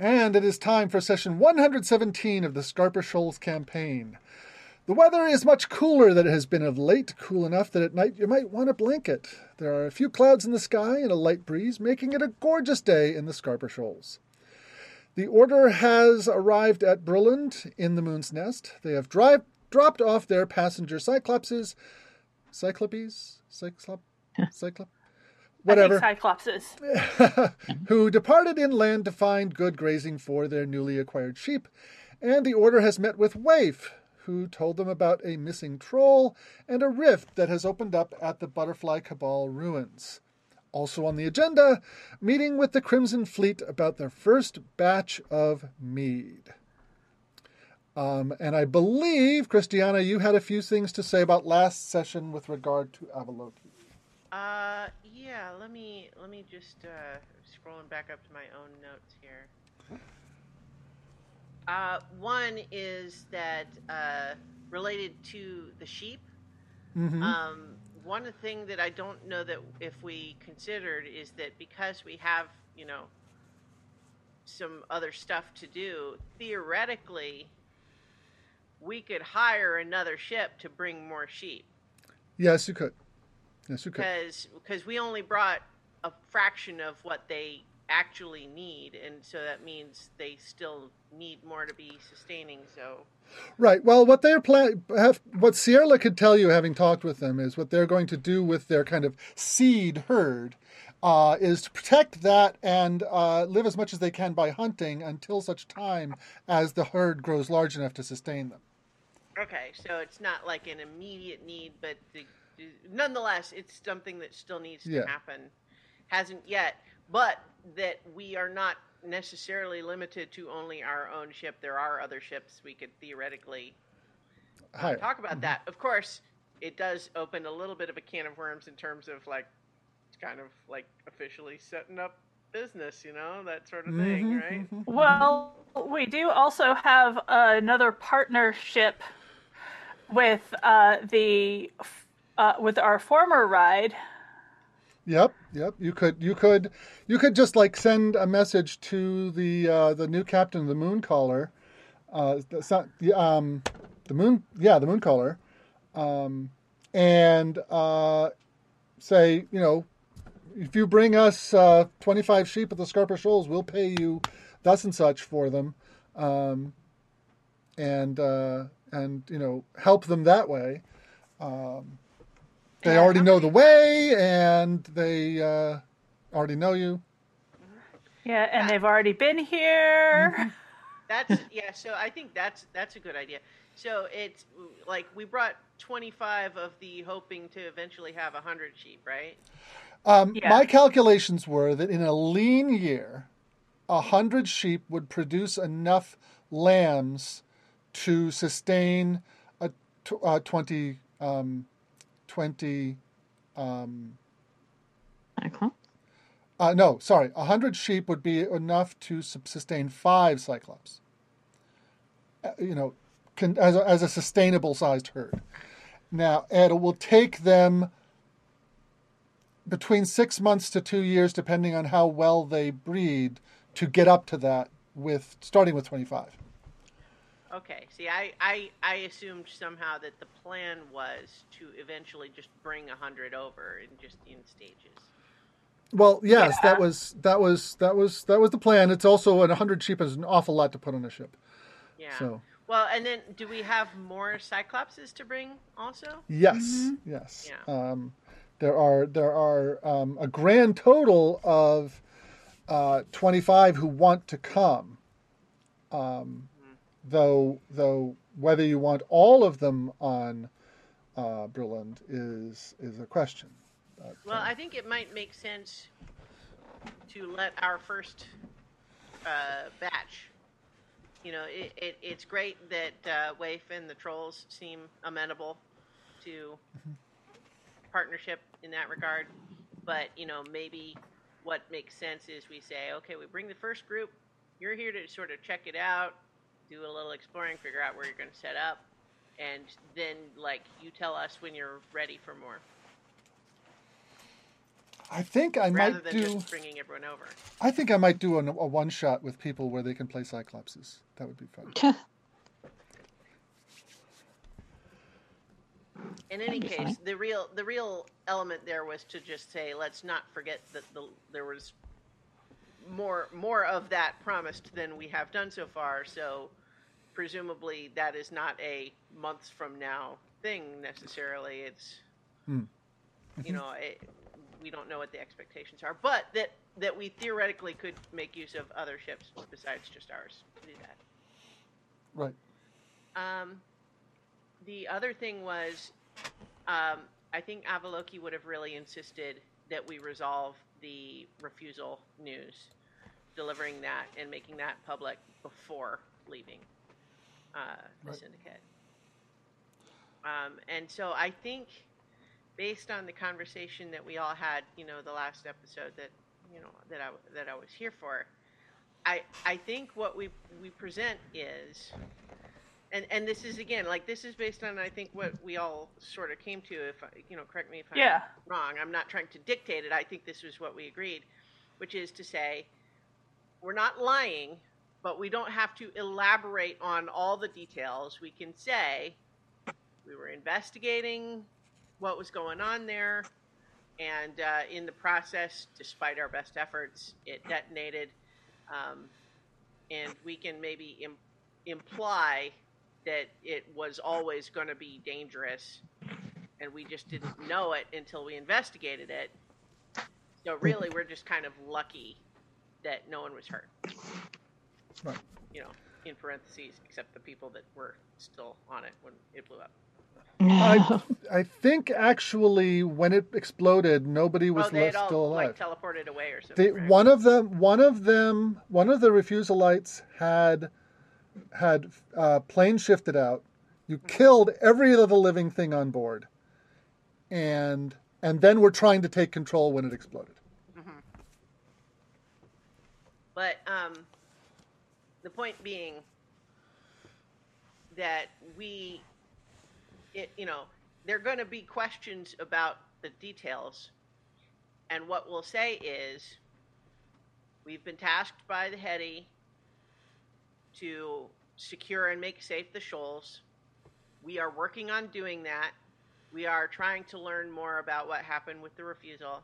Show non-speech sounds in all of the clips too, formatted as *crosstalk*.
And it is time for session 117 of the Scarper Shoals campaign. The weather is much cooler than it has been of late, cool enough that at night you might want a blanket. There are a few clouds in the sky and a light breeze, making it a gorgeous day in the Scarper Shoals. The order has arrived at Brulland in the Moon's Nest. They have drive, dropped off their passenger Cyclopses, Cyclopes, Cyclop, *laughs* Cyclop, whatever, Cyclopses, *laughs* who departed inland to find good grazing for their newly acquired sheep. And the order has met with Waif, who told them about a missing troll and a rift that has opened up at the Butterfly Cabal ruins. Also on the agenda, meeting with the Crimson Fleet about their first batch of mead. Um, and I believe, Christiana, you had a few things to say about last session with regard to Avaloki. Uh, yeah. Let me let me just uh, scrolling back up to my own notes here. Uh, one is that uh, related to the sheep. Mm-hmm. Um, one thing that I don't know that if we considered is that because we have, you know, some other stuff to do, theoretically, we could hire another ship to bring more sheep. yes, you could. Yes, you could. Because because we only brought a fraction of what they actually need, and so that means they still need more to be sustaining. So Right. Well, what they're plan have what Sierra could tell you, having talked with them, is what they're going to do with their kind of seed herd uh, is to protect that and uh, live as much as they can by hunting until such time as the herd grows large enough to sustain them. okay, so it's not like an immediate need, but the, nonetheless, it's something that still needs Yeah. to happen. Hasn't yet, but that we are not necessarily limited to only our own ship. There are other ships we could theoretically Hi. talk about that. Of course, it does open a little bit of a can of worms in terms of like, kind of like officially setting up business, you know, that sort of thing, Mhm, right? mhm. Well, we do also have another partnership with uh, the uh, with our former ride. Yep, yep. You could, you could, you could just like send a message to the uh, the new captain of the Moon Caller. Uh, um, the Moon, yeah, the Moon Caller, um, and uh, say, you know, if you bring us uh, twenty five sheep at the Scarper Shoals, we'll pay you thus and such for them, um, and uh, and you know, help them that way. Um, they Yeah, already know the way, and they uh, already know you. Yeah, and they've already been here. That's yeah. So I think that's that's a good idea. So it's like we brought twenty five of the hoping to eventually have hundred sheep, right? Um, Yeah. My calculations were that in a lean year, a hundred sheep would produce enough lambs to sustain a tw- uh, 20, um, 20 um, Cyclops? uh, no, sorry, a hundred sheep would be enough to sustain five cyclops. Uh, you know, con- as a, as a sustainable sized herd. Now, and it will take them between six months to two years, depending on how well they breed, to get up to that with starting with twenty five. Okay. See, I I I assumed somehow that the plan was to eventually just bring a hundred over and just in stages. Well, yes, Yeah. that was that was that was that was the plan. It's also a hundred sheep is an awful lot to put on a ship. Yeah. So Well, and then do we have more cyclopses to bring also? Yes, yes. Yeah. Um, there are there are um, a grand total of uh, twenty five who want to come. Um, though though whether you want all of them on uh, is is a question. But, Well, uh, I think it might make sense to let our first uh, batch. You know, it, it, it's great that uh, Waif and the trolls seem amenable to partnership in that regard, but you know, maybe what makes sense is we say, okay, we bring the first group. You're here to sort of check it out, do a little exploring, figure out where you're going to set up, and then like you tell us when you're ready for more. I think I rather might than do. just bringing everyone over. I think I might do an, a one shot with people where they can play Cyclopses. That would be fun. *laughs* In any That'd case, funny. the real the real element there was to just say, let's not forget that the, there was more more of that promised than we have done so far. So presumably that is not a months from now thing necessarily. It's Hmm. you know it, we don't know what the expectations are, but that that we theoretically could make use of other ships besides just ours to do that. Right. Um, the other thing was, um, I think Avaloki would have really insisted that we resolve the refusal news, delivering that and making that public before leaving uh, the Right. syndicate. Um, and so I think, based on the conversation that we all had, you know, the last episode that you know that I that I was here for, I I think what we we present is and and this is again like this is based on I think what we all sort of came to. If I, you know, correct me if I'm Yeah. wrong. I'm not trying to dictate it. I think this was what we agreed, which is to say, we're not lying, but we don't have to elaborate on all the details. We can say we were investigating what was going on there, and uh, in the process, despite our best efforts, it detonated. Um, and we can maybe Im- imply that it was always going to be dangerous, and we just didn't know it until we investigated it. So really, we're just kind of lucky that no one was hurt. Right. You know, in parentheses, except the people that were still on it when it blew up. I *laughs* I think actually when it exploded, nobody was oh, left all still alive. like teleported away or something. They, right? one of them, one of them, one of the refusalites had had uh, plane shifted out. You killed every other living thing on board, and and then we're trying to take control when it exploded. But um, the point being that we, it, you know, there are going to be questions about the details, and what we'll say is, we've been tasked by the Hetty to secure and make safe the shoals. We are working on doing that. We are trying to learn more about what happened with the refusal.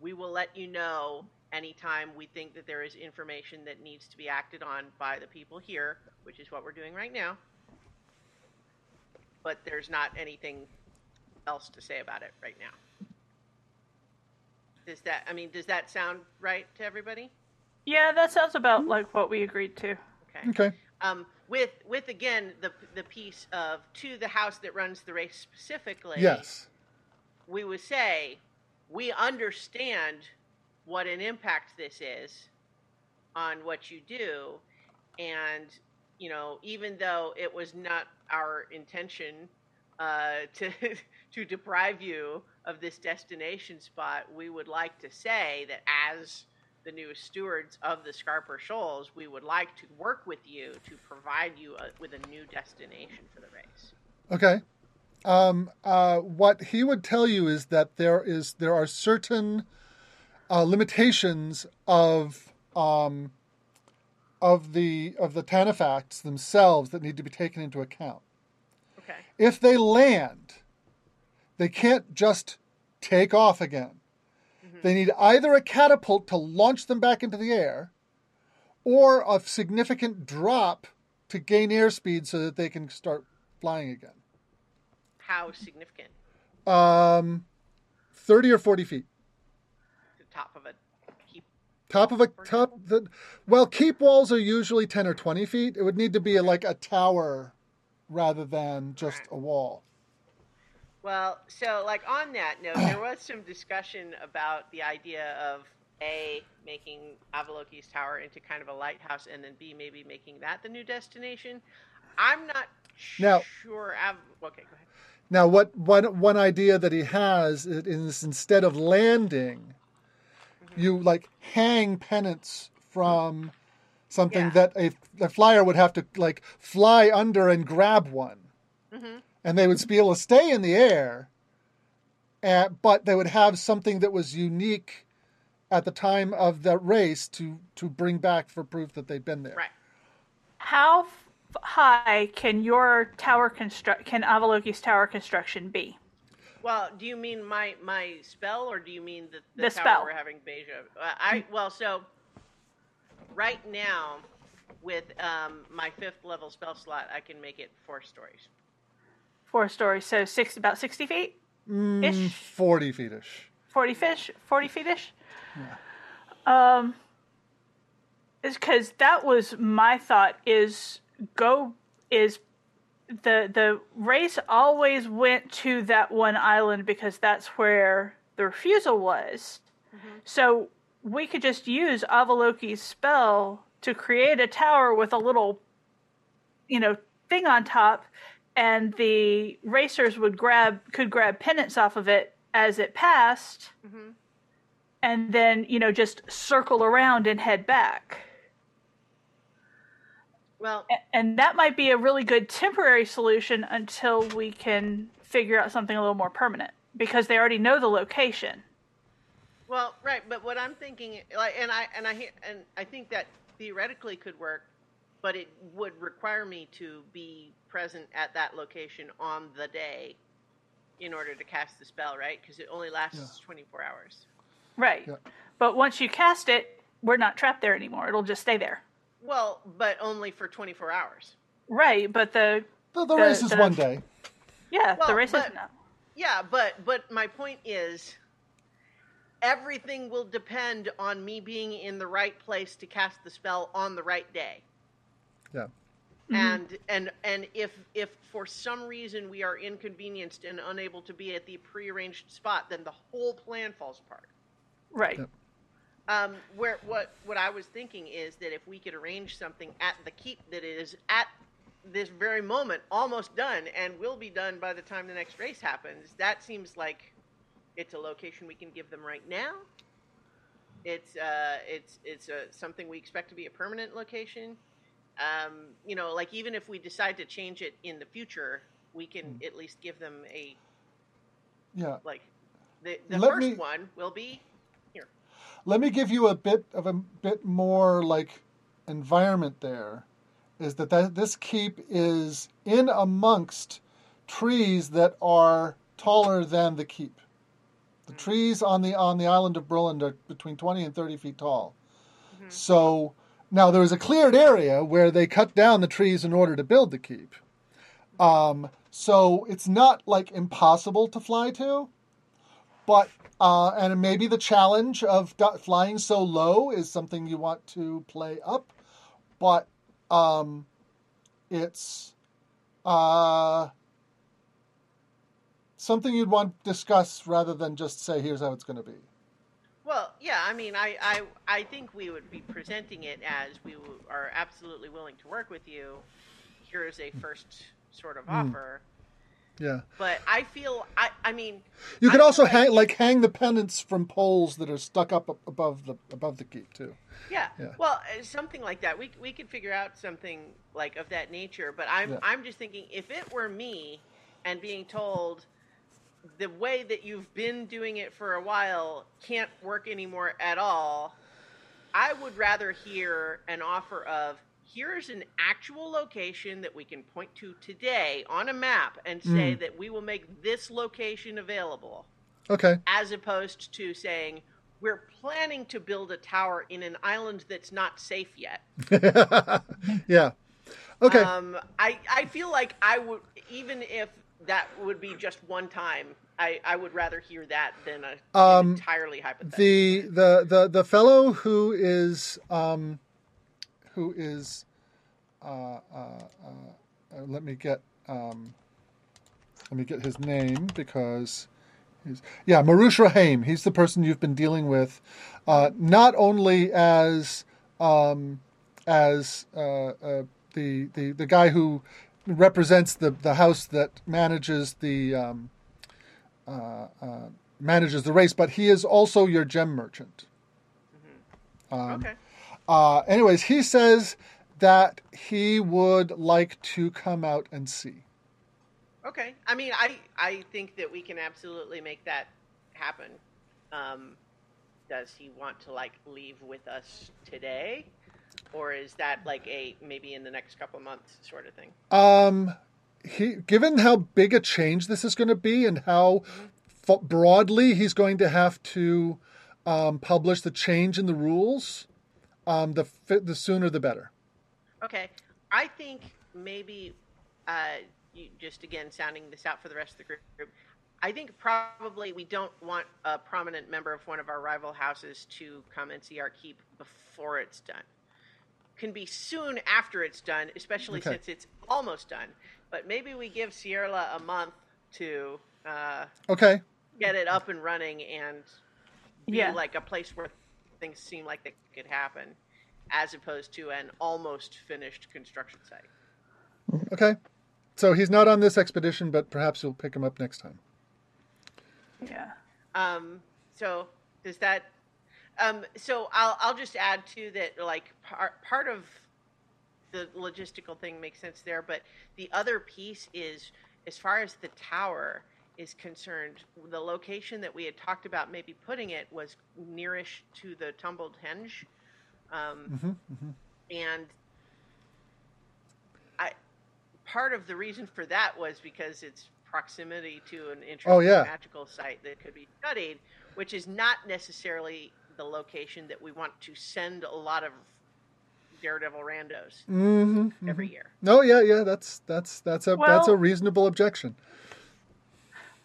We will let you know anytime we think that there is information that needs to be acted on by the people here, which is what we're doing right now. But there's not anything else to say about it right now. Does that, I mean, does that sound right to everybody? Yeah, that sounds about like what we agreed to. Okay. Okay. Um, with, with again, the, the piece of to the house that runs the race specifically. Yes. we would say we understand what an impact this is on what you do and you know even though it was not our intention uh, *laughs* to to deprive you of this destination spot we would like to say that as the new stewards of the Scarper Shoals, we would like to work with you to provide you a, with a new destination for the race. Okay. Um, uh, what he would tell you is that there is there are certain uh, limitations of um, of the of the Tanafacts themselves that need to be taken into account. Okay. If they land, they can't just take off again. They need either a catapult to launch them back into the air, or a significant drop to gain airspeed so that they can start flying again. How significant? Um, 30 or 40 feet. Top of a keep. Top of a top. The, well, keep walls are usually 10 or 20 feet. It would need to be like a tower rather than just a wall. Well, so like on that note, there was some discussion about the idea of a making Avaloki's tower into kind of a lighthouse, and then b maybe making that the new destination. I'm not Now- sure. Av- okay, go ahead. Now, what one one idea that he has is instead of landing, you like hang pennants from something Yeah. that a, a flyer would have to like fly under and grab one, Mm-hmm. and they would be able to stay in the air, and, but they would have something that was unique at the time of the race to to bring back for proof that they'd been there. Right. How f- high can your tower construct? Can Avaloki's tower construction be? Well, do you mean my my spell, or do you mean the, the, The tower spell. we're having Beja? Uh, I well, so right now with um, my fifth level spell slot, I can make it four stories. Four stories, so six about sixty feet ish, Forty feetish. forty fish, forty feet ish. Yeah. Um, is because that was my thought. Is go is the the race always went to that one island because that's where the refusal was. Mm-hmm. So we could just use Avaloki's spell to create a tower with a little, you know, thing on top, and the racers would grab could grab pennants off of it as it passed, mm-hmm. and then you know just circle around and head back. Well, A- And that might be a really good temporary solution until we can figure out something a little more permanent because they already know the location. Well, right, but what I'm thinking, like, and I and I and I think that theoretically could work, but it would require me to be present at that location on the day in order to cast the spell, right? Because it only lasts 24 hours. Right. Yeah. But once you cast it, we're not trapped there anymore. It'll just stay there. Well, but only for 24 hours. Right, but the The, the The- race is the- one day. yeah, Well, the race is but- not. Yeah, but but my point is everything will depend on me being in the right place to cast the spell on the right day. Yeah. Mm-hmm. And and and if if for some reason we are inconvenienced and unable to be at the prearranged spot, then the whole plan falls apart. Right. Yep. Um, where what what I was thinking is that if we could arrange something at the keep that is at this very moment almost done and will be done by the time the next race happens, that seems like it's a location we can give them right now. It's uh, it's it's uh, something we expect to be a permanent location. Um, you know, like even if we decide to change it in the future, we can at least give them a Yeah. like the the Let first me- one will be. Let me give you a bit of a bit more like environment there. Is that, that this keep is in amongst trees that are taller than the keep. The mm-hmm. trees on the on the island of Brilland are between twenty and thirty feet tall. Mm-hmm. So now there was a cleared area where they cut down the trees in order to build the keep. Mm-hmm. Um, so it's not like impossible to fly to, but uh, and maybe the challenge of flying so low is something you want to play up, but um, it's uh, something you'd want to discuss rather than just say here's how it's going to be. Well, yeah, I mean, I, I, I think we would be presenting it as we w- are absolutely willing to work with you. Here is a first sort of offer. Yeah, But I feel, I, I mean, you could I also like- hang like hang the pennants from poles that are stuck up above the above the keep too. yeah, Yeah. well, uh, something like that. We, we could figure out something like of that nature. But I'm, Yeah. I'm just thinking, if it were me and being told the way that you've been doing it for a while can't work anymore at all, I would rather hear an offer of here's an actual location that we can point to today on a map and say that we will make this location available, Okay. as opposed to saying we're planning to build a tower in an island that's not safe yet. *laughs* yeah. Okay. Um, I, I feel like I would, even if that would be just one time, I, I would rather hear that than a an Um, entirely hypothetical. the the the the fellow who is um who is uh, uh, uh, let me get um let me get his name because he's yeah Marush Rahim he's the person you've been dealing with uh, not only as um as uh, uh, the the the guy who represents the the house that manages the um uh, uh, manages the race, but he is also your gem merchant. okay. Uh, anyways, he says that he would like to come out and see. Okay. I mean, I I think that we can absolutely make that happen. Um, does he want to like leave with us today, or is that like a maybe in the next couple of months sort of thing? Um, he given how big a change this is going to be and how f- broadly he's going to have to um, publish the change in the rules, um, the the sooner the better. Okay. I think maybe uh, you, just again sounding this out for the rest of the group. I think probably we don't want a prominent member of one of our rival houses to come and see our keep before it's done. Can be soon after it's done, especially Okay. since it's almost done. But maybe we give Sierra a month to uh, Okay. get it up and running and be Yeah. like a place where things seem like they could happen, as opposed to an almost finished construction site. Okay. So he's not on this expedition, but perhaps you'll pick him up next time. Yeah. Um, so does that? Um, so I'll I'll just add too that like part part of the logistical thing makes sense there, but the other piece is as far as the tower is concerned, the location that we had talked about maybe putting it was nearish to the tumbled henge, um, and I part of the reason for that was because it's proximity to an interesting Oh, yeah. magical site that could be studied, which is not necessarily the location that we want to send a lot of daredevil randos Mm-hmm. every year. No, yeah, yeah. That's that's that's a that's a reasonable objection.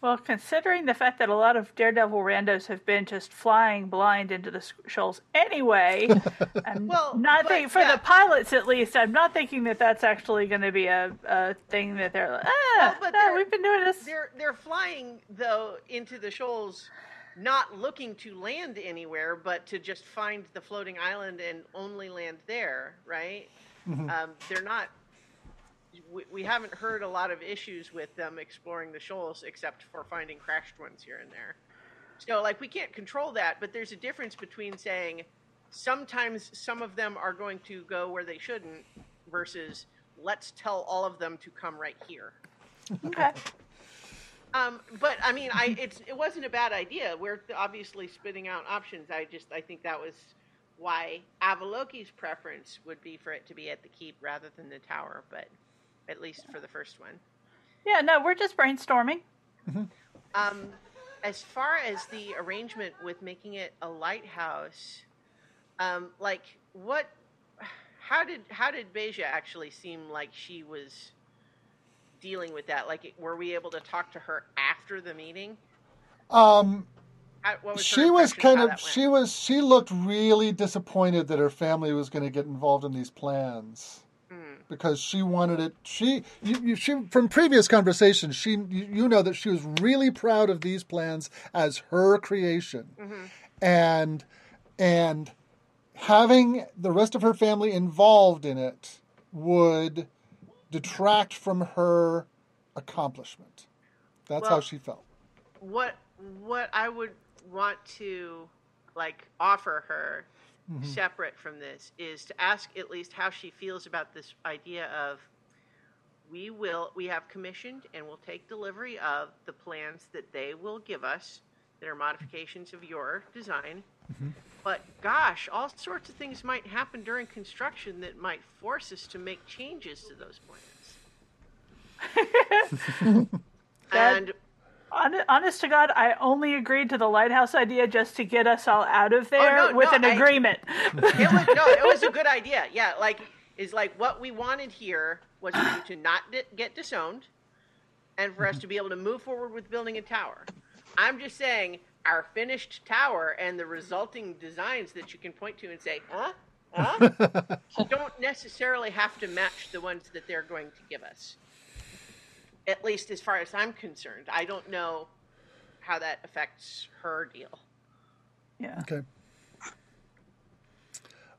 Well, considering the fact that a lot of Daredevil randos have been just flying blind into the shoals anyway, *laughs* I'm Well, not but, thinking, for yeah. the pilots at least, I'm not thinking that that's actually going to be a, a thing that they're like, ah, Well, but no, they're- we've been doing this. They're they're flying though into the shoals, not looking to land anywhere, but to just find the floating island and only land there, right? Um, they're not. We, we haven't heard a lot of issues with them exploring the shoals, except for finding crashed ones here and there. So, like, we can't control that, but there's a difference between saying sometimes some of them are going to go where they shouldn't versus let's tell all of them to come right here. Okay. Um, but I mean, I it's it wasn't a bad idea. We're obviously spitting out options. I just I think that was why Avaloki's preference would be for it to be at the keep rather than the tower. But at least for the first one. Yeah, no, we're just brainstorming. Um, as far as the arrangement with making it a lighthouse, um, like what? How did how did Beja actually seem like she was dealing with that? Like, were we able to talk to her after the meeting? Um, How, what was she was kind of she was she looked really disappointed that her family was going to get involved in these plans. Because she wanted it. She you, you, she from previous conversations she you, you know that she was really proud of these plans as her creation. Mm-hmm. and and having the rest of her family involved in it would detract from her accomplishment. That's how she felt. what what I would want to like offer her Mm-hmm. separate from this is to ask at least how she feels about this idea of we will we have commissioned and will take delivery of the plans that they will give us that are modifications of your design Mm-hmm. but gosh all sorts of things might happen during construction that might force us to make changes to those plans *laughs* *laughs* and Hon- Honest to God, I only agreed to the lighthouse idea just to get us all out of oh, there Oh, no, with no, an I- agreement. it was no, it was a *laughs* good idea. Yeah, like is like what we wanted here was for you to not di- get disowned, and for us to be able to move forward with building a tower. I'm just saying our finished tower and the resulting designs that you can point to and say, huh, huh, *laughs* don't necessarily have to match the ones that they're going to give us. At least as far as I'm concerned, I don't know how that affects her deal. yeah. Okay.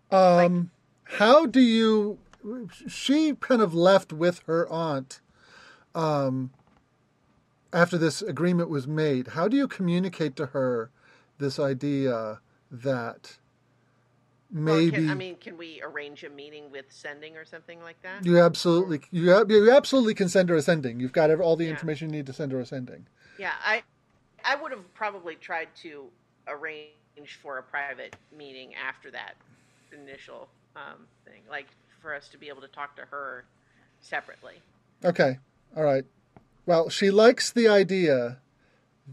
Um, how do you? She kind of left with her aunt. Um, after this agreement was made, how do you communicate to her this idea that Maybe can, I mean, can we arrange a meeting with sending or something like that? you absolutely you, you absolutely can send her a sending. You've got all the Yeah. information you need to send her a sending. Yeah, I I would have probably tried to arrange for a private meeting after that initial um, thing, like for us to be able to talk to her separately. Okay. All right. Well, she likes the idea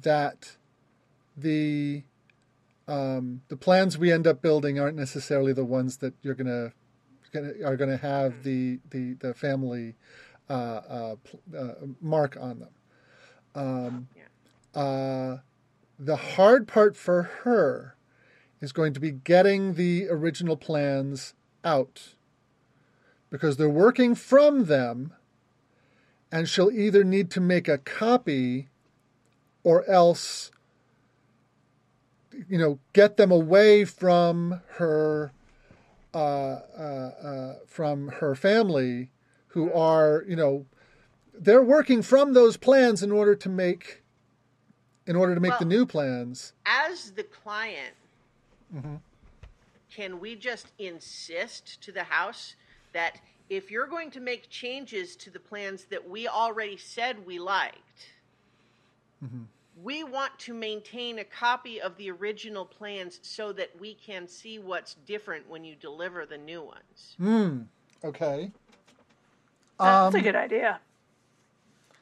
that the um, the plans we end up building aren't necessarily the ones that you're gonna, gonna are gonna have the the the family uh, uh, uh, mark on them. Um, uh, the hard part for her is going to be getting the original plans out because they're working from them and she'll either need to make a copy or else you know get them away from her uh, uh, uh, from her family who are you know they're working from those plans in order to make in order to make the new plans. As the client, can we just insist to the house that if you're going to make changes to the plans that we already said we liked, we want to maintain a copy of the original plans so that we can see what's different when you deliver the new ones. hmm okay That's Um, a good idea.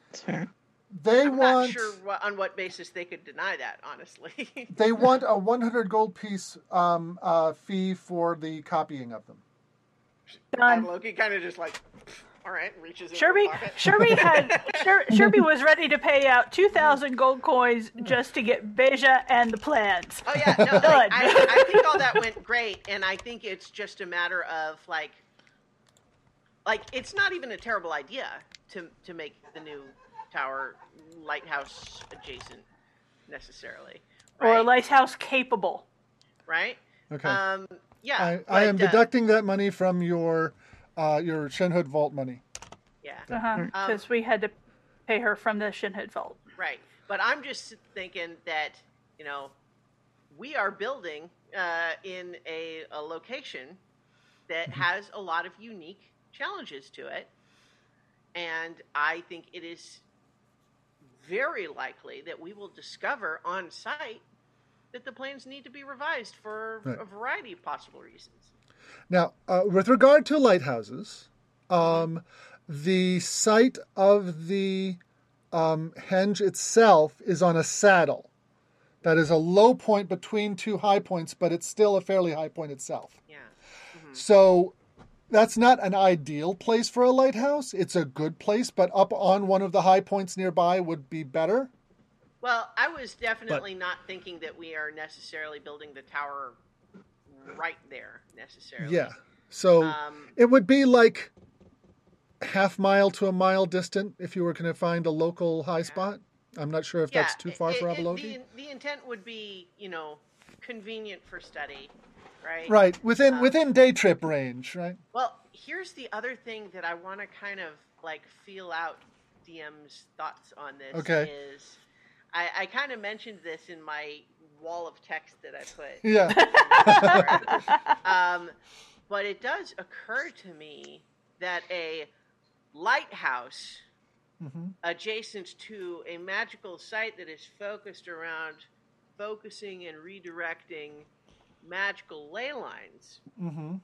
That's fair. they I'm want not sure what, on what basis they could deny that, honestly. *laughs* they want a 100 gold piece um, uh, fee for the copying of them Done. Loki kind of just like, all right, reaches in Sherby, his. Sherby had *laughs* Sher, Sherby was ready to pay out two thousand gold coins just to get Beja and the plans. Oh yeah, no, like, Done. I, I think all that went great, and I think it's just a matter of like, like it's not even a terrible idea to to make the new tower lighthouse adjacent necessarily, Or right? a lighthouse capable. right? okay Um, yeah, I, I but, am uh, deducting that money from your uh, your Shenhud vault money. Yeah, Because Uh-huh, we had to pay her from the Shenhud Vault. right. But I'm just thinking that you know we are building uh, in a, a location that has a lot of unique challenges to it. And I think it is very likely that we will discover on site that the plans need to be revised for Right. a variety of possible reasons. Now, uh, with regard to lighthouses, um, the site of the um, henge itself is on a saddle. That is a low point between two high points, but it's still a fairly high point itself. Yeah. So that's not an ideal place for a lighthouse. It's a good place, but up on one of the high points nearby would be better. Well, I was definitely not thinking that we are necessarily building the tower right there necessarily. Yeah. So Um, it would be like half mile to a mile distant if you were going to find a local high spot. I'm not sure if that's too far it- for it- The, the intent would be, you know, convenient for study, right? Right, within Um, within day trip range, right? Well, here's the other thing that I want to kind of like feel out DM's thoughts on this Okay. is I, I kind of mentioned this in my wall of text that I put. *laughs* Yeah. *laughs* um, but it does occur to me that a lighthouse Mhm. adjacent to a magical site that is focused around focusing and redirecting magical ley lines. hmm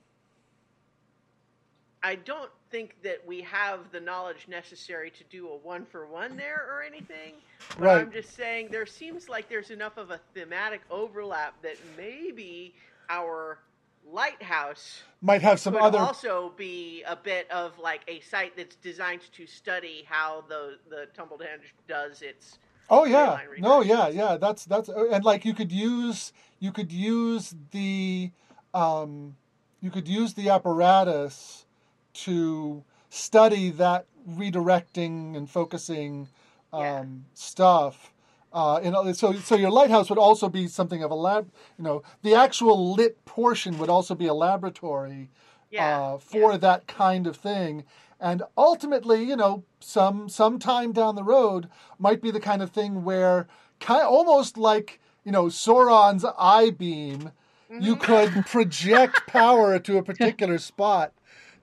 I don't think that we have the knowledge necessary to do a one for one there or anything. But Right. I'm just saying there seems like there's enough of a thematic overlap that maybe our lighthouse Might have some could other. also be a bit of like a site that's designed to study how the the tumbled henge does its Oh yeah, no, yeah, yeah. That's that's and like you could use you could use the um, you could use the apparatus to study that redirecting and focusing um, Yeah. stuff. Uh, know, so so your lighthouse would also be something of a lab. You know, the actual lit portion would also be a laboratory Yeah, uh, for that kind of thing. And ultimately, you know, some sometime down the road might be the kind of thing where, kind almost like you know, Sauron's eye beam you could project power to a particular spot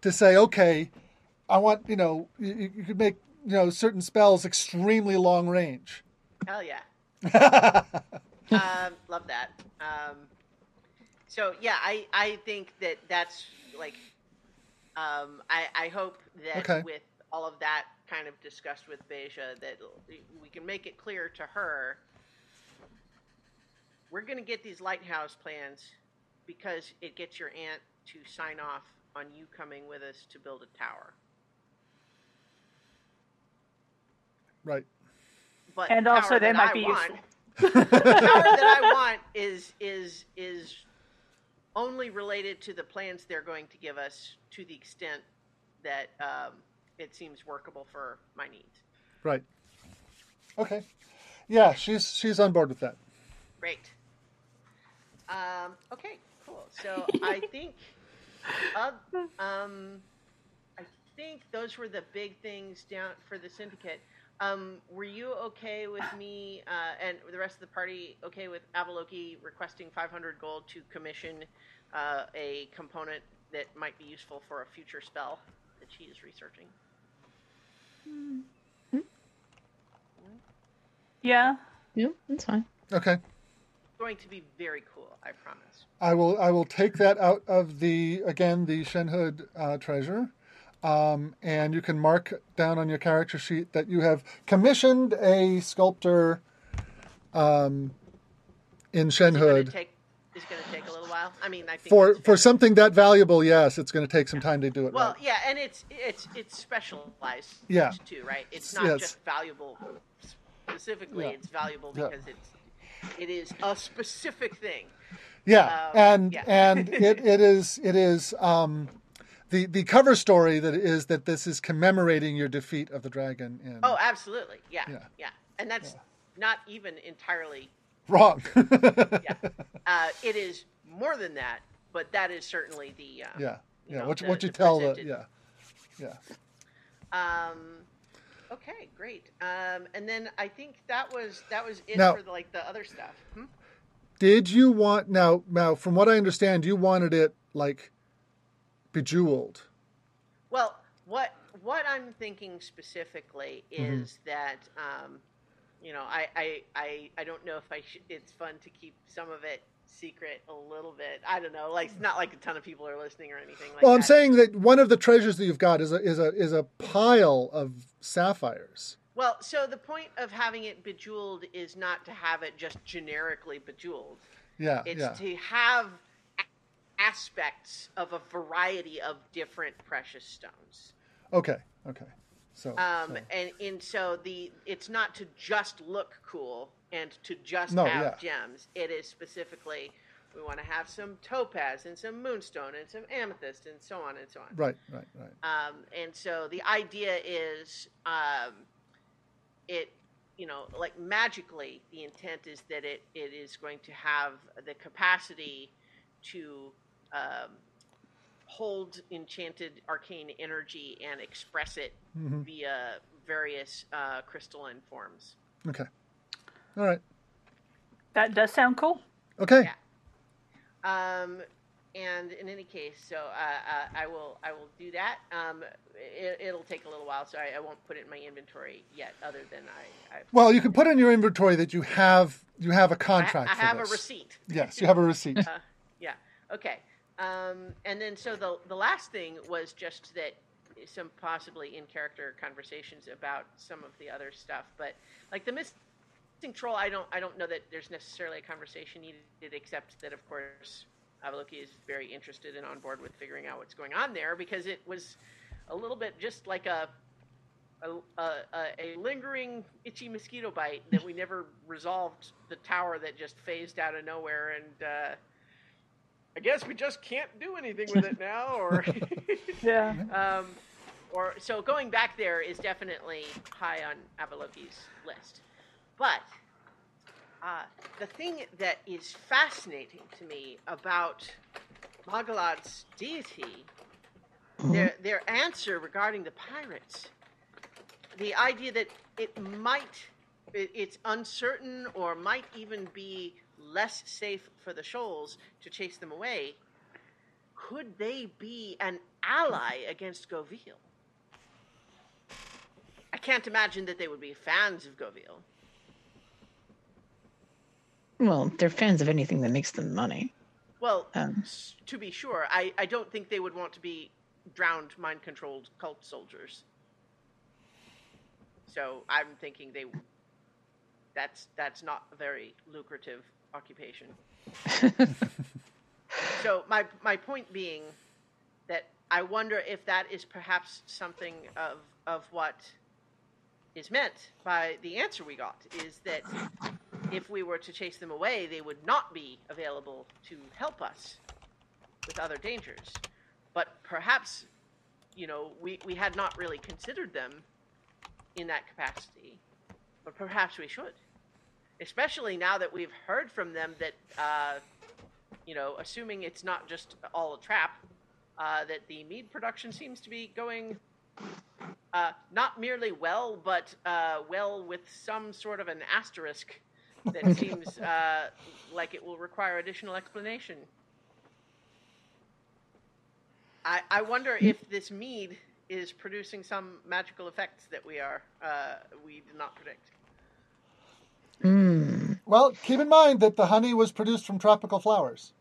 to say, okay, I want you know you, you could make you know certain spells extremely long range. Hell yeah. *laughs* um, love that. Um, so yeah, I I think that that's like, um, I I hope that Okay. with all of that kind of discussed with Beja, that we can make it clear to her. We're going to get these lighthouse plans because it gets your aunt to sign off on you coming with us to build a tower. Right. But And the also they might I be want- useful. the *laughs* power that I want is is is only related to the plans they're going to give us to the extent that um, it seems workable for my needs. Right. Okay. Yeah, she's she's on board with that. Great. Um, okay, cool. So *laughs* I think, *laughs* uh, um, I think those were the big things down for the syndicate. Um, were you okay with me uh, and the rest of the party okay with Avaloki requesting 500 gold to commission uh, a component that might be useful for a future spell that she is researching? Yeah. Yep, that's fine. Okay. Going to be very cool, I promise. I will I will take that out of the again the Shenhud uh, treasure, um, and you can mark down on your character sheet that you have commissioned a sculptor um, in Is it gonna Shenhud take? Going to take a little while? I mean, I think for for something that valuable. Yes, it's going to take some time to do it. Well, right. yeah, and it's it's it's specialized Yeah. too, right? It's not Yes. just valuable specifically; Yeah. it's valuable Yeah. because it's it is a specific thing. Yeah, Um, and yeah. and *laughs* it, it is it is um, the the cover story that is that this is commemorating your defeat of the dragon in Oh, absolutely, yeah, Yeah. yeah, and that's not even entirely. wrong. *laughs* Yeah, uh, it is more than that, but that is certainly the uh, yeah, you yeah. know, what you the- what you the tell the yeah, yeah. Um, okay, great. Um, and then I think that was that was it Now- for the, like the other stuff. Hmm? Did you want now? Now, from what I understand, you wanted it like bejeweled. Well, what what I'm thinking specifically Mm-hmm. is that um, you know I, I I I don't know if I should. It's fun to keep some of it secret a little bit. I don't know. Like it's not like a ton of people are listening or anything like Well. I'm saying that one of the treasures that you've got is a is a is a pile of sapphires. Well, so the point of having it bejeweled is not to have it just generically bejeweled. Yeah, It's yeah. to have aspects of a variety of different precious stones. Okay, okay. So, Um, so- and and so the it's not to just look cool and to just No, have yeah. gems. It is specifically we want to have some topaz and some moonstone and some amethyst and so on and so on. right, right, right. Um, and so the idea is um, it you know like magically the intent is that it, it is going to have the capacity to um, hold enchanted arcane energy and express it Mhm. via various uh, crystalline forms Okay. All right. That does sound cool. Okay. Yeah. um, and in any case so uh, uh, I will I will do that um, it, it'll take a little while so I, I won't put it in my inventory yet other than I, I Well, you can put in your inventory that you have you have a contract. I for have a receipt. Yes, you have a receipt. *laughs* Uh, yeah. Okay. Um, and then so the the last thing was just that some possibly in character conversations about some of the other stuff, but like the missing troll, I don't I don't know that there's necessarily a conversation needed, except that of course Avaloki is very interested and on board with figuring out what's going on there because it was a little bit just like a a, a, a lingering itchy mosquito bite that we never resolved the tower that just phased out of nowhere and uh, I guess we just can't do anything with it now or *laughs* *laughs* Yeah. um, or so going back there is definitely high on Avaloki's list but uh, the thing that is fascinating to me about Magalad's deity their their answer regarding the pirates the idea that it might it, it's uncertain or might even be less safe for the shoals to chase them away, could they be an ally against Goville? I can't imagine that they would be fans of Goville. Well, they're fans of anything that makes them money. Well, Um. to be sure, I, I don't think they would want to be drowned, mind controlled cult soldiers. So I'm thinking they that's that's not a very lucrative occupation. *laughs* so my my point being that I wonder if that is perhaps something of of what is meant by the answer we got is that if we were to chase them away, they would not be available to help us with other dangers. But perhaps, you know, we, we had not really considered them in that capacity, but perhaps we should. Especially now that we've heard from them that, uh, you know, assuming it's not just all a trap, uh, that the mead production seems to be going uh, not merely well, but uh, well with some sort of an asterisk that *laughs* seems uh, like it will require additional explanation. I, I wonder if this mead is producing some magical effects that we are uh, we did not predict. Hmm. Well, keep in mind that the honey was produced from tropical flowers.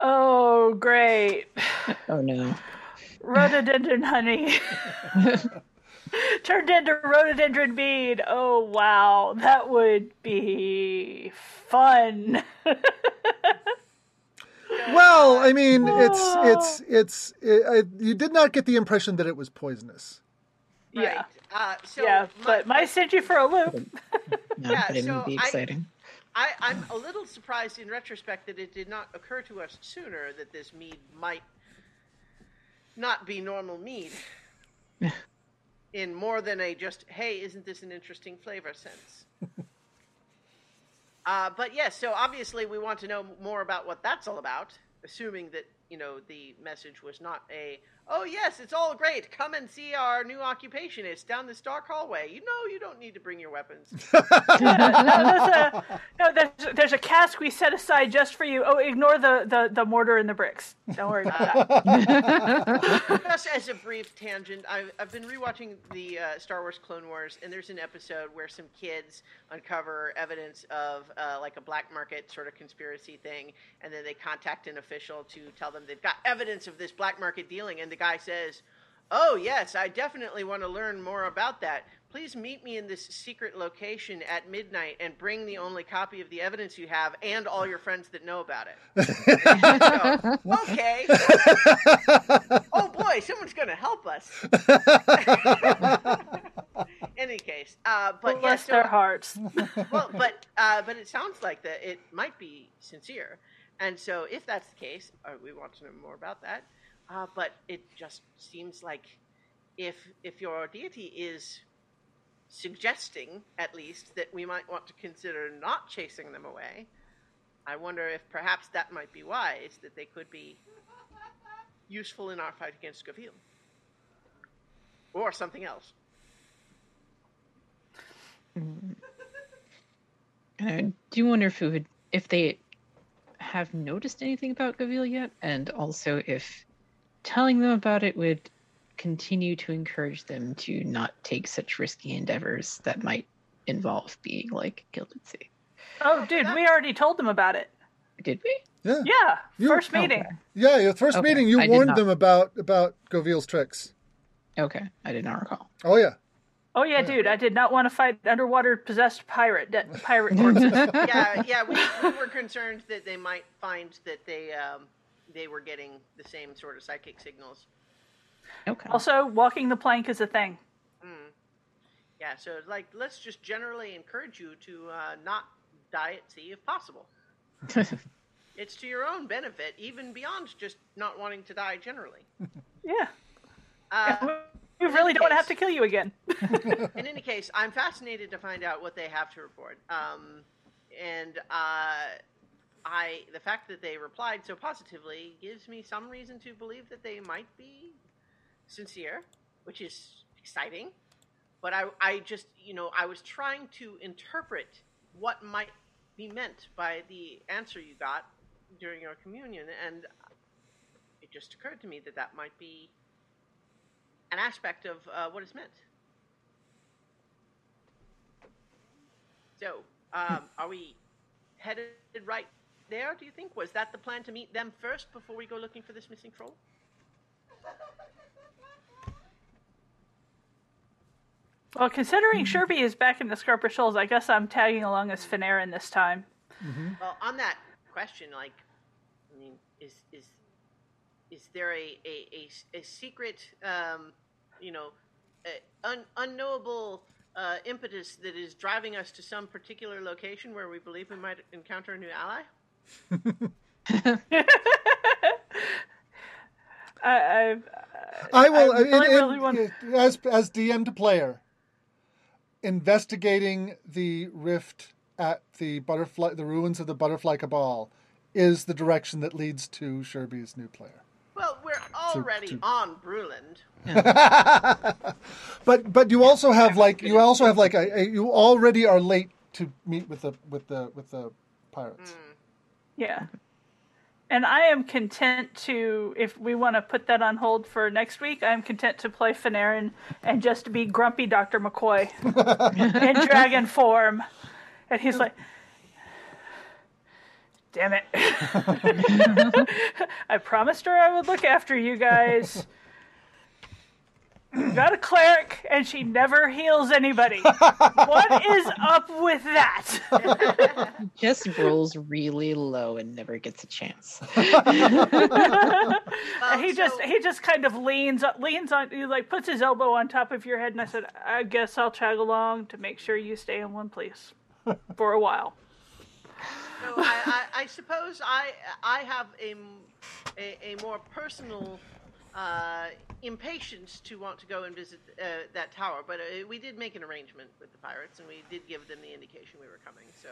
Oh, great. Oh no. Rhododendron honey. *laughs* Turned into rhododendron mead. Oh, wow. That would be fun. *laughs* Well, I mean, it's it's it's. It, I, you did not get the impression that it was poisonous. yeah. Right. Uh, so yeah, my- but might send you for a loop. No, *laughs* Yeah, it so would be I- exciting. I, I'm a little surprised in retrospect that it did not occur to us sooner that this mead might not be normal mead. *laughs* in more than a just, hey, isn't this an interesting flavor sense? *laughs* uh, but yes, so obviously we want to know more about what that's all about, assuming that, you know, the message was not a, oh, yes, it's all great. Come and see our new occupation. It's down this dark hallway. You know, you don't need to bring your weapons. *laughs* no, there's a, no there's, there's a cask we set aside just for you. Oh, ignore the, the, the mortar and the bricks. Don't worry about that. *laughs* Just as a brief tangent, I've, I've been rewatching the uh, Star Wars Clone Wars, and there's an episode where some kids uncover evidence of uh, like a black market sort of conspiracy thing, and then they contact an official to tell them they've got evidence of this black market dealing, and the guy says, "Oh yes, I definitely want to learn more about that. Please meet me in this secret location at midnight and bring the only copy of the evidence you have and all your friends that know about it." *laughs* So, okay. oh boy, someone's going to help us. *laughs* Any case, uh, but Bless yes, so- their hearts. *laughs* well, but uh, but it sounds like that it might be sincere, and so if that's the case, uh, we want to know more about that. Uh, but it just seems like if if your deity is suggesting at least that we might want to consider not chasing them away, I wonder if perhaps that might be wise that they could be useful in our fight against Gavil. Or something else. And I do wonder if it would, if they have noticed anything about Gavil yet, and also if telling them about it would continue to encourage them to not take such risky endeavors that might involve being like Gilded Sea. Oh, dude, we already told them about it. Did we? Yeah, Yeah, You- first meeting. Okay. yeah. Your first Okay, meeting, you I warned not- them about about Govil's tricks. Okay, I did not recall. Oh yeah, Oh yeah, dude, I did not want to fight underwater possessed pirate de- pirate corpses. *laughs* yeah, yeah, we, we were concerned that they might find that they um, they were getting the same sort of psychic signals. Okay. also, walking the plank is a thing. Yeah, so like let's just generally encourage you to uh, not die at sea if possible. *laughs* It's to your own benefit, even beyond just not wanting to die generally. *laughs* Yeah, Uh, we really don't want to have to kill you again. *laughs* in any case, I'm fascinated to find out what they have to report. Um, and uh, I, the fact that they replied so positively gives me some reason to believe that they might be sincere, which is exciting. But I, I just, you know, I was trying to interpret what might be meant by the answer you got during your communion, and it just occurred to me that that might be an aspect of uh, what is meant. So, um, are we headed right there? Do you think was that the plan to meet them first before we go looking for this missing troll? Well, considering Sherby is back in the Scarper Shoals, I guess I'm tagging along as Fanarin this time. Well, on that question, like, I mean, is is is there a a, a, a secret, um, you know, uh, un, unknowable uh, impetus that is driving us to some particular location where we believe we might encounter a new ally? *laughs* I, I, I will, I really, in- really want- as as DM to player, investigating the rift at the butterfly, the ruins of the butterfly cabal, is the direction that leads to Sherby's new player. Well, we're already to- on Bruland. *laughs* But but you also have like you also have like a, a you already are late to meet with the with the with the pirates. Hmm. Yeah. And I am content to, if we want to put that on hold for next week, I'm content to play Fanarin and just be grumpy Dr. McCoy *laughs* in dragon form. And he's like, damn it. *laughs* I promised her I would look after you guys. *clears throat* Got a cleric, and she never heals anybody. what is up with that? *laughs* Just rolls really low and never gets a chance. *laughs* Well, he just he just kind of leans leans on he like puts his elbow on top of your head and I said I guess I'll tag along to make sure you stay in one place for a while. So I, I, I suppose I I have a a more personal uh, impatience to want to go and visit uh, that tower, but uh, we did make an arrangement with the pirates, and we did give them the indication we were coming. So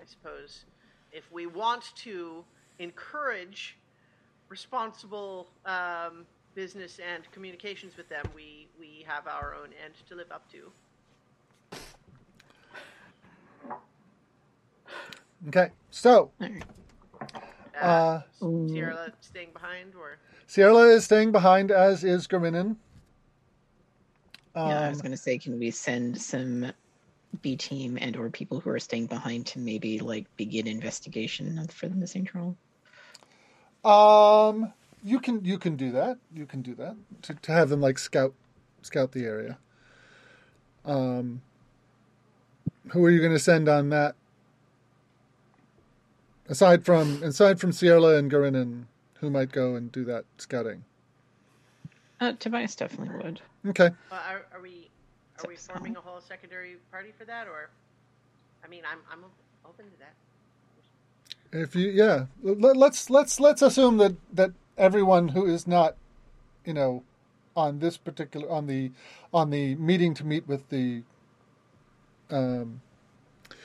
I suppose if we want to encourage responsible um, business and communications with them, we we have our own end to live up to. Okay, so Uh, uh, Sierra staying behind, or Sierra is staying behind, as is Griminin. yeah, I was Um, gonna say, can we send some B team and or people who are staying behind to maybe like begin investigation for the missing troll? Um, you can you can do that. You can do that to, to have them like scout scout the area. Um, who are you going to send on that? Aside from aside from Sierra and Gurinen, who might go and do that scouting? Uh, Tobias definitely would. Okay. Well, are, are we are we forming a whole secondary party for that, or? I mean, I'm I'm open to that. If you yeah, let, let's let's let's assume that that everyone who is not, you know, on this particular on the on the meeting to meet with the um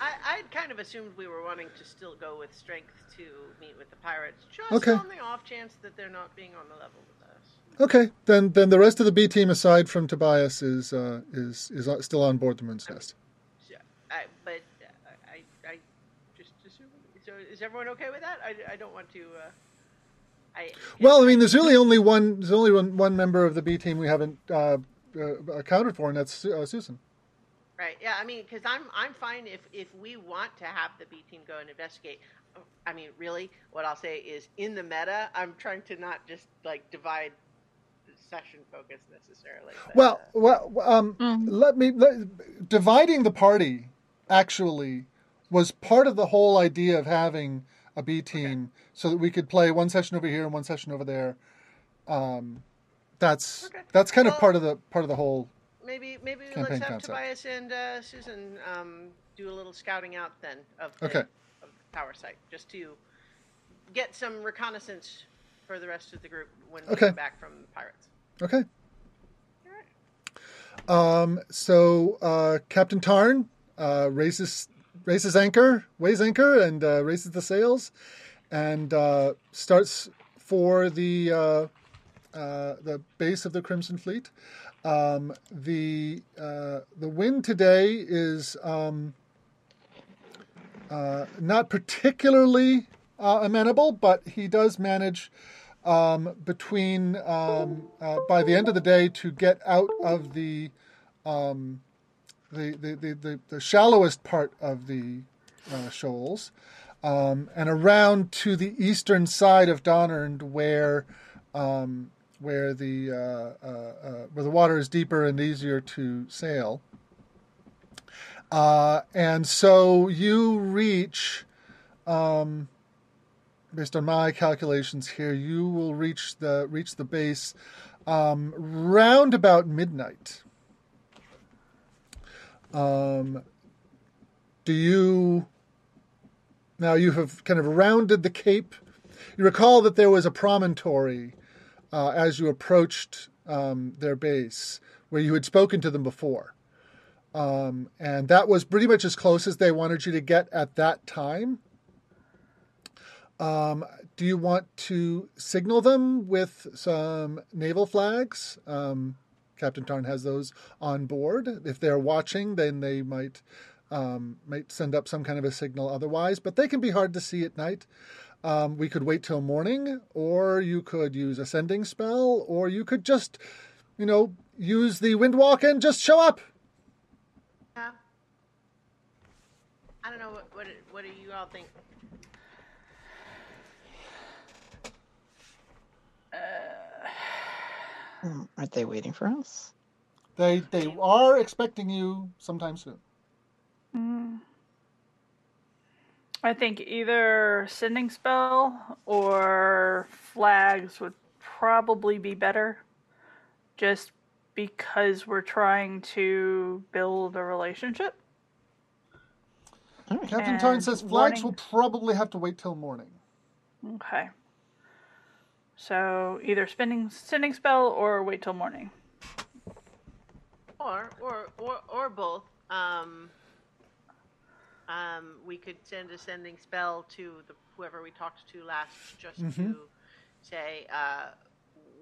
I I'd kind of assumed we were wanting to still go with strength to meet with the pirates, just Okay. on the off chance that they're not being on the level with us. Okay, then then the rest of the B team, aside from Tobias, is uh, is is still on board the Moon's Nest. So, I, but uh, I I just assume. So is everyone okay with that? I, I don't want to. Uh, I Well, I mean, there's really only one. There's only one, one member of the B team we haven't uh, uh, accounted for, and that's Su- uh, Susan. Right. Yeah. I mean, because I'm I'm fine if if we want to have the B team go and investigate. I mean, really, what I'll say is in the meta, I'm trying to not just like divide session focus necessarily. but, Well, uh, well, um, Mm. let me let, dividing the party actually was part of the whole idea of having a B team, so that we could play one session over here and one session over there. Um, that's Okay. that's kind of part of the part of the whole. Maybe maybe campaign let's have concept. Tobias and uh, Susan um, do a little scouting out then of the, Okay. of the tower site, just to get some reconnaissance for the rest of the group when we Okay. come back from the pirates. Okay. All right. Um, so uh, Captain Tarn uh, raises raises anchor, weighs anchor, and uh, raises the sails, and uh, starts for the uh, uh, the base of the Crimson Fleet. Um, the uh, the wind today is um, uh, not particularly uh, amenable, but he does manage um, between um, uh, by the end of the day to get out of the um, the, the, the, the, shallowest part of the uh, shoals um, and around to the eastern side of Donnernd where um, where the uh, uh, uh, where the water is deeper and easier to sail. Uh, and so you reach, um, based on my calculations here, you will reach the reach the base um, round about midnight. Um, do you now you have kind of rounded the cape? You recall that there was a promontory uh, as you approached um, their base where you had spoken to them before. Um, and that was pretty much as close as they wanted you to get at that time. Um, do you want to signal them with some naval flags? Um, Captain Tarn has those on board. If they're watching, then they might um, might send up some kind of a signal otherwise, but they can be hard to see at night. Um, we could wait till morning, or you could use a sending spell, or you could just, you know, use the windwalk and just show up. Yeah. I don't know what what, what do you all think? Hmm, Aren't they waiting for us? They they are expecting you sometime soon. I think either sending spell or flags would probably be better. Just because we're trying to build a relationship. All right. Captain And Tarn says flags warning. will probably have to wait till morning. Okay. So either spending sending spell or wait till morning. Or or or or both. Um, um, we could send a sending spell to the whoever we talked to last, just to say uh,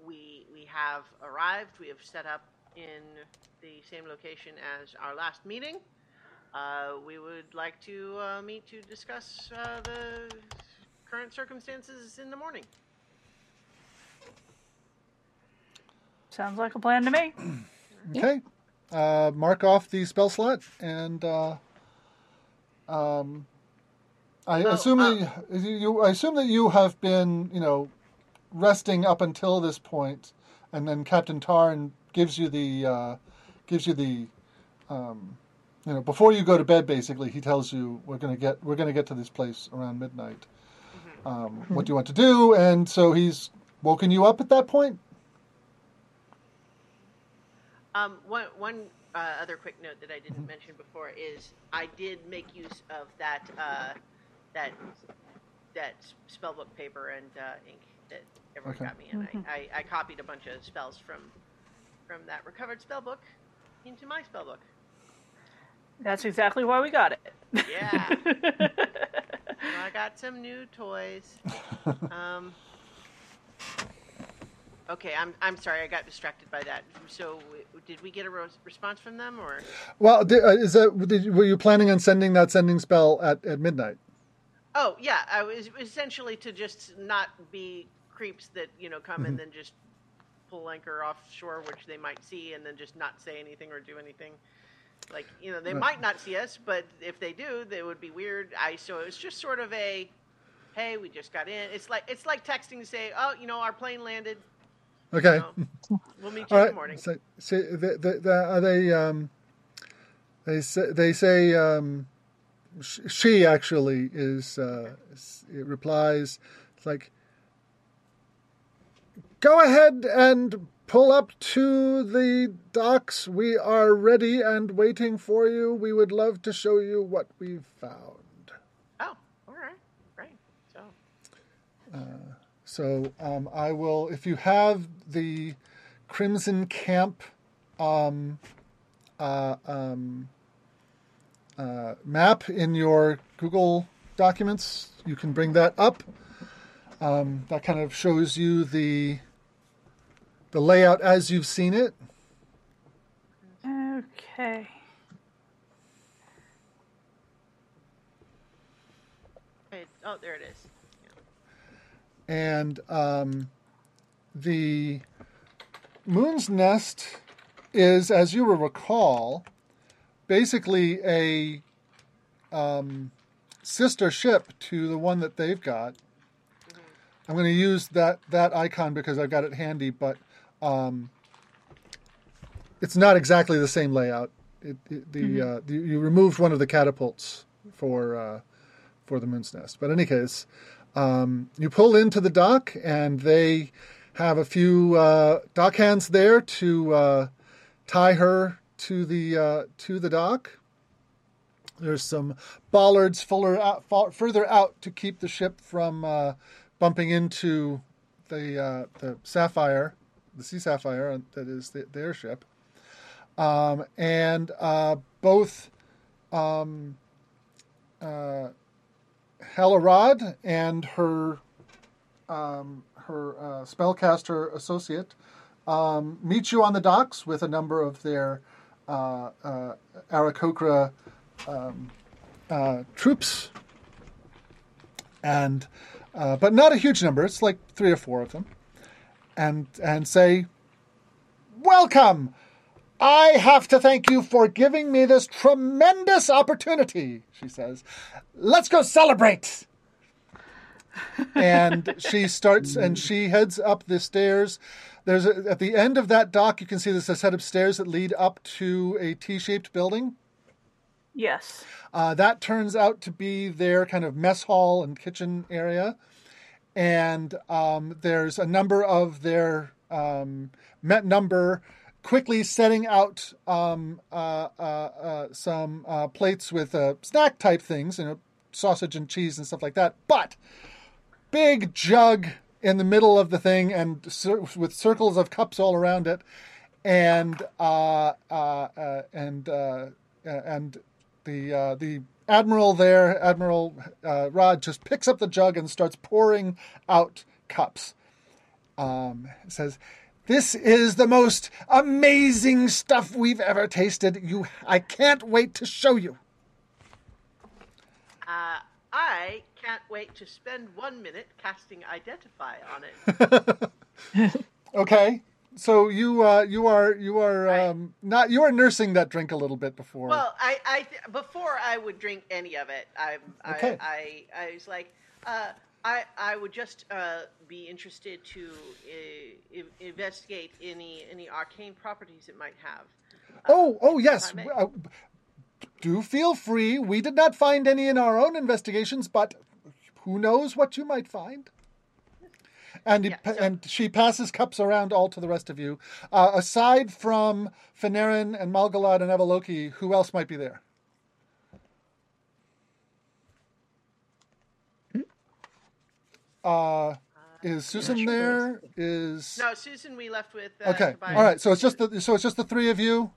we we have arrived. We have set up in the same location as our last meeting. Uh, we would like to uh, meet to discuss uh, the current circumstances in the morning. Sounds like a plan to me. *clears throat* Okay. Uh, mark off the spell slot, and uh, um, I Oh, assume uh, that you, you. I assume that you have been, you know, resting up until this point, and then Captain Tarn gives you the uh, gives you the, um, you know, before you go to bed. Basically, he tells you we're gonna get we're gonna get to this place around midnight. Um, what do you want to do? And so he's woken you up at that point. Um, one one uh, other quick note that I didn't mention before is I did make use of that uh, that that spellbook paper and uh, ink that everyone Okay. got me, and I, I, I copied a bunch of spells from from that recovered spellbook into my spellbook. That's exactly why we got it. Yeah. *laughs* So I got some new toys. *laughs* Um, okay, I'm I'm sorry, I got distracted by that. So, did we get a response from them, or? Well, uh, is that did, were you planning on sending that sending spell at, at midnight? Oh yeah, I was essentially to just not be creeps that you know come Mm-hmm. and then just pull anchor offshore, which they might see, and then just not say anything or do anything. Like you know, they Right. might not see us, but if they do, they would be weird. I so it's just sort of a, hey, we just got in. It's like it's like texting to say, oh, you know, our plane landed. Okay. So we'll meet you All in the morning. So, so the, the, the, are they um, they say they say um, sh- she actually is uh, it replies it's like go ahead and pull up to the docks. We are ready and waiting for you. We would love to show you what we've found. Oh, all right, great. So So um, I will, if you have the Crimson Camp um, uh, um, uh, map in your Google documents, you can bring that up. Um, that kind of shows you the the layout as you've seen it. Okay. Oh, there it is. And um, the moon's nest is, as you will recall, basically a um, sister ship to the one that they've got. I'm going to use that that icon because I've got it handy, but um, it's not exactly the same layout. It, it, the, uh, the you removed one of the catapults for uh, for the moon's nest, but in any case, um, you pull into the dock, and they have a few uh, dock hands there to uh, tie her to the uh, to the dock. There's some bollards out, further out to keep the ship from uh, bumping into the uh, the Sapphire, the Sea Sapphire that is the, their ship. Um, and uh, both um, Halarad and her um, her uh, spellcaster associate um, meet you on the docks with a number of their uh, uh, Aarakocra um, uh, troops, and uh, but not a huge number. It's like three or four of them, and and say, "Welcome." I have to thank you for giving me this tremendous opportunity, she says. Let's go celebrate. and she starts and she heads up the stairs. There's a, at the end of that dock, you can see there's a set of stairs that lead up to a T-shaped building. Yes. Uh, that turns out to be their kind of mess hall and kitchen area. And um, there's a number of their um, met number quickly setting out um, uh, uh, uh, some uh, plates with uh, snack type things, you know, sausage and cheese and stuff like that. But big jug in the middle of the thing, and with circles of cups all around it, and uh, and and the the admiral there, Admiral Rod, just picks up the jug and starts pouring out cups. Um, says this is the most amazing stuff we've ever tasted. You, I can't wait to show you. Uh, I can't wait to spend one minute casting Identify on it. *laughs* Okay, so you, uh, you are, you are um, not, you are nursing that drink a little bit before. well, I, I before I would drink any of it, I, Okay. I, I, I was like, uh, I, I would just uh, be interested to uh, i- investigate any any arcane properties it might have. oh, oh yes. Uh, do feel free. We did not find any in our own investigations, but who knows what you might find. And, Yeah, so- and she passes cups around all to the rest of you. Uh, aside from Fanarin and Malgalad and Evaloki, who else might be there? Uh, is Susan sure there? Is No, Susan, we left with. Uh, okay. Tobias. All right. So it's just the so it's just the three of you.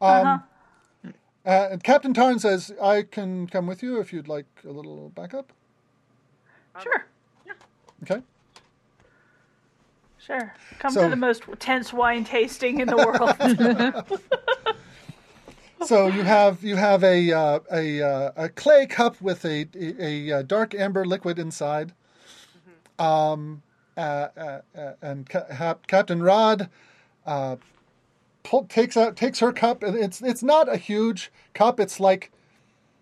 Uh-huh. Um, uh, and Captain Tarn says, "I can come with you if you'd like a little backup." Sure. Okay. Sure. Come So- to the most tense wine tasting in the world. *laughs* *laughs* So you have you have a uh, a uh, a clay cup with a, a, a dark amber liquid inside. Um, uh, uh, uh, and Ca- Cap- Captain Rod uh, pull, takes out takes her cup, it's it's not a huge cup. It's like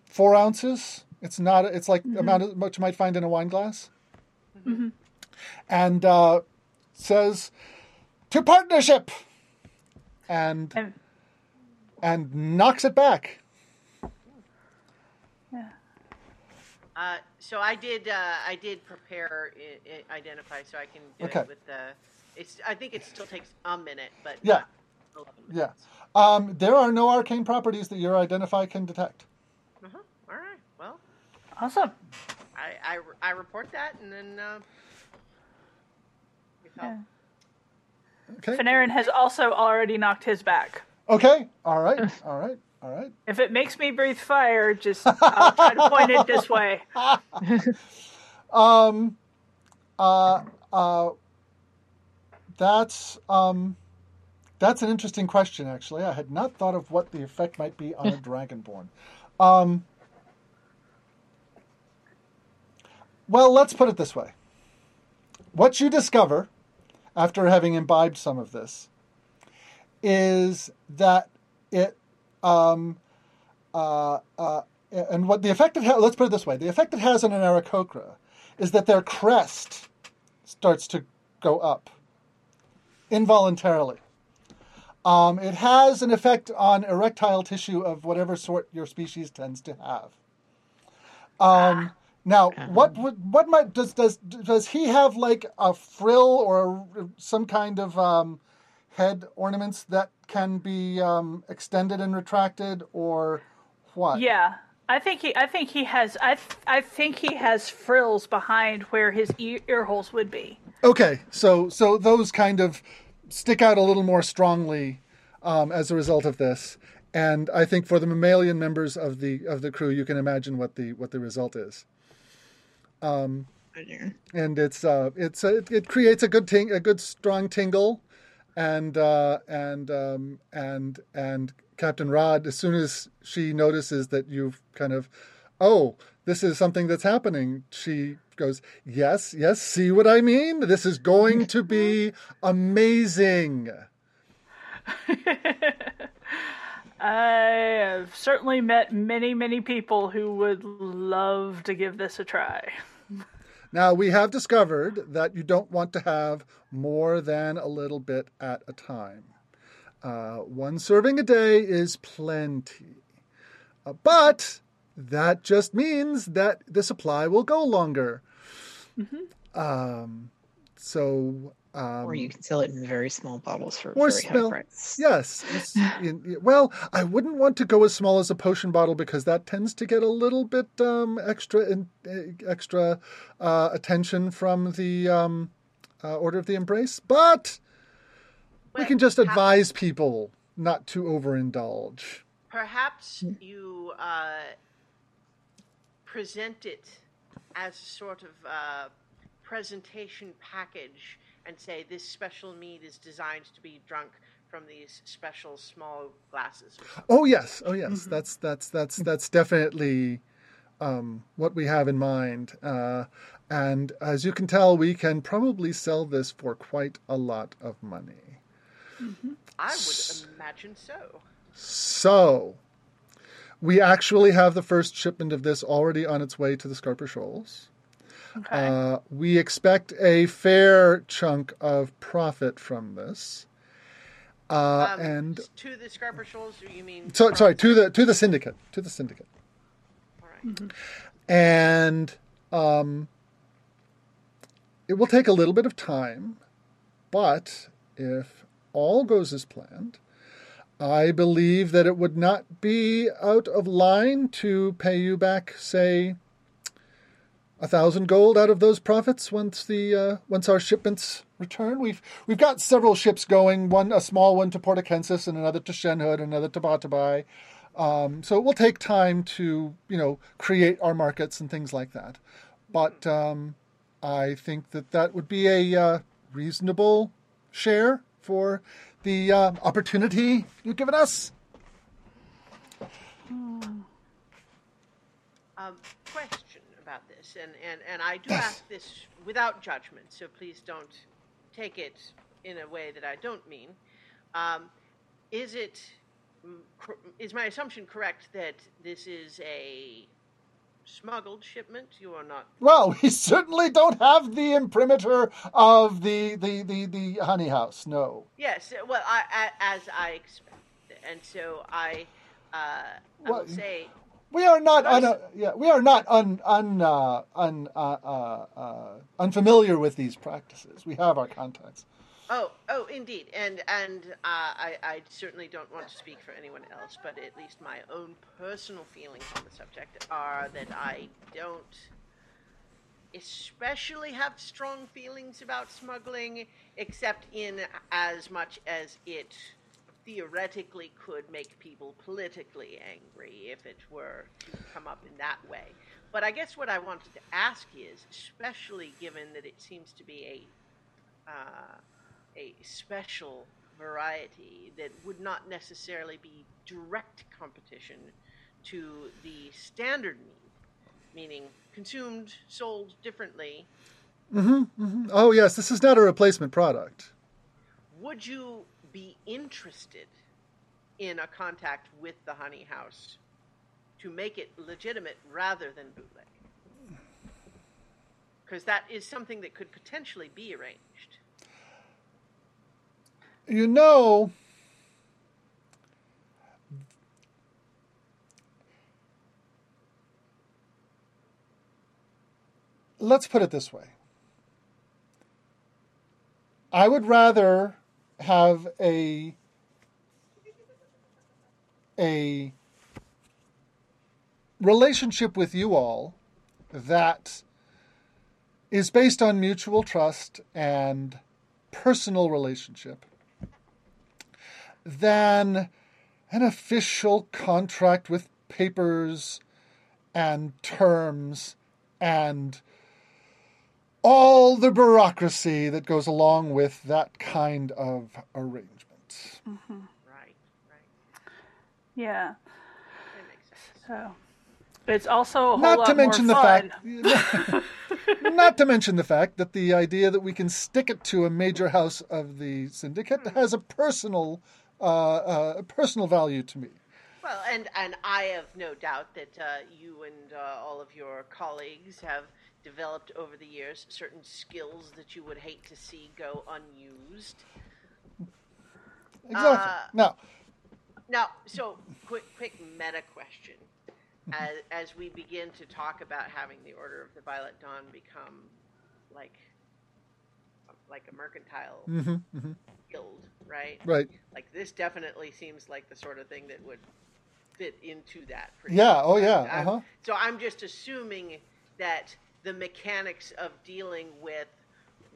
four ounces. It's not. It's like the amount of what you might find in a wine glass. And uh, says to partnership, and and and knocks it back. Uh, so I did. Uh, I did prepare I, I, identify, so I can do Okay. it with the. It's. I think it still takes a minute, but Yeah. not 11 Yeah. Um, there are no arcane properties that your identify can detect. Uh-huh. All right. Well, awesome. I, I, I report that, and then. Uh, with help. Yeah. Okay. Fanarin has also already knocked his back. Okay. All right. All right. All right. If it makes me breathe fire, just I'll try to point it this way. *laughs* Um. Uh. Uh. That's um. That's an interesting question. Actually, I had not thought of what the effect might be on a *laughs* dragonborn. Um. Well, let's put it this way. What you discover after having imbibed some of this is that it, um, uh, uh, and what the effect it has, let's put it this way the effect it has on an Aarakocra is that their crest starts to go up involuntarily. Um, it has an effect on erectile tissue of whatever sort your species tends to have. Um, now, what would what might does does does he have like a frill or some kind of um, head ornaments that can be um, extended and retracted, or what? Yeah, I think he. I think he has. I. th- I think he has frills behind where his ear, ear holes would be. Okay, so so those kind of stick out a little more strongly um, as a result of this, and I think for the mammalian members of the of the crew, you can imagine what the what the result is. Um, and it's uh, it's uh, it, it creates a good ting- a good strong tingle, and uh, and um, and and Captain Rod, as soon as she notices that you've kind of, oh, this is something that's happening, she goes, yes, yes, see what I mean? This is going to be amazing. *laughs* I have certainly met many, many people who would love to give this a try. Now, we have discovered that you don't want to have more than a little bit at a time. Uh, one serving a day is plenty. Uh, but that just means that the supply will go longer. Um, so. Um, or you can sell it in very small bottles for or very smell- high price. Yes. *laughs* in- well, I wouldn't want to go as small as a potion bottle because that tends to get a little bit um, extra in, uh, extra uh, attention from the um, uh, Order of the Embrace. But we can just perhaps- advise people not to overindulge. Perhaps you uh, present it as a sort of uh, presentation package and say this special mead is designed to be drunk from these special small glasses. or something. Oh yes, oh yes. That's that's that's that's definitely um, what we have in mind. Uh, and as you can tell, we can probably sell this for quite a lot of money. I would imagine so. So, we actually have the first shipment of this already on its way to the Scarper Shoals. Okay. Uh, we expect a fair chunk of profit from this. Uh, Um, and to the Scarper Shoals, you mean? so, sorry to the to the syndicate to the syndicate. All right. and um, it will take a little bit of time, but if all goes as planned, I believe that it would not be out of line to pay you back, say, a thousand gold out of those profits once the uh, once our shipments return. We've we've got several ships going, one a small one to Portacensis and another to Shenhud, another to Batabai. Um, so it will take time to you know create our markets and things like that. But um, I think that that would be a uh, reasonable share for the uh, opportunity you've given us. Um, question this, and, and, and I do ask this without judgment, so please don't take it in a way that I don't mean. Um, is it mm, is my assumption correct that this is a smuggled shipment? You are not. Well, *laughs* we certainly don't have the imprimatur of the the the, the honey house. No. Yes, well, I, I as I expect, and so I uh, I will Well, say We are not un, Nice. yeah, we are not un, un, uh, un, uh, uh, uh, unfamiliar with these practices. We have our contacts. Oh, oh, indeed, and and uh, I, I certainly don't want to speak for anyone else, but at least my own personal feelings on the subject are that I don't especially have strong feelings about smuggling, except in as much as it theoretically could make people politically angry if it were to come up in that way. But I guess what I wanted to ask is, especially given that it seems to be a uh, a special variety that would not necessarily be direct competition to the standard mead, meaning consumed, sold differently. Mm-hmm, Mm-hmm. Oh yes, this is not a replacement product. Would you be interested in a contact with the Honey House to make it legitimate rather than bootleg? Because that is something that could potentially be arranged. You know, let's put it this way. I would rather have a a relationship with you all that is based on mutual trust and personal relationship than an official contract with papers and terms and all the bureaucracy that goes along with that kind of arrangement. Right, right. Yeah. That makes sense. So, it's also a whole Not lot to mention the fun. fact *laughs* not to mention the fact that the idea that we can stick it to a major house of the syndicate has a personal uh, uh, personal value to me. Well, and, and I have no doubt that uh, you and uh, all of your colleagues have developed over the years certain skills that you would hate to see go unused. Exactly. Uh, now, Now, so quick, quick meta question. As, as we begin to talk about having the Order of the Violet Dawn become like like a mercantile mhm, mhm, guild, right? right? Like this definitely seems like the sort of thing that would fit into that. Yeah. well. Oh, yeah. I'm- Uh. So I'm just assuming that the mechanics of dealing with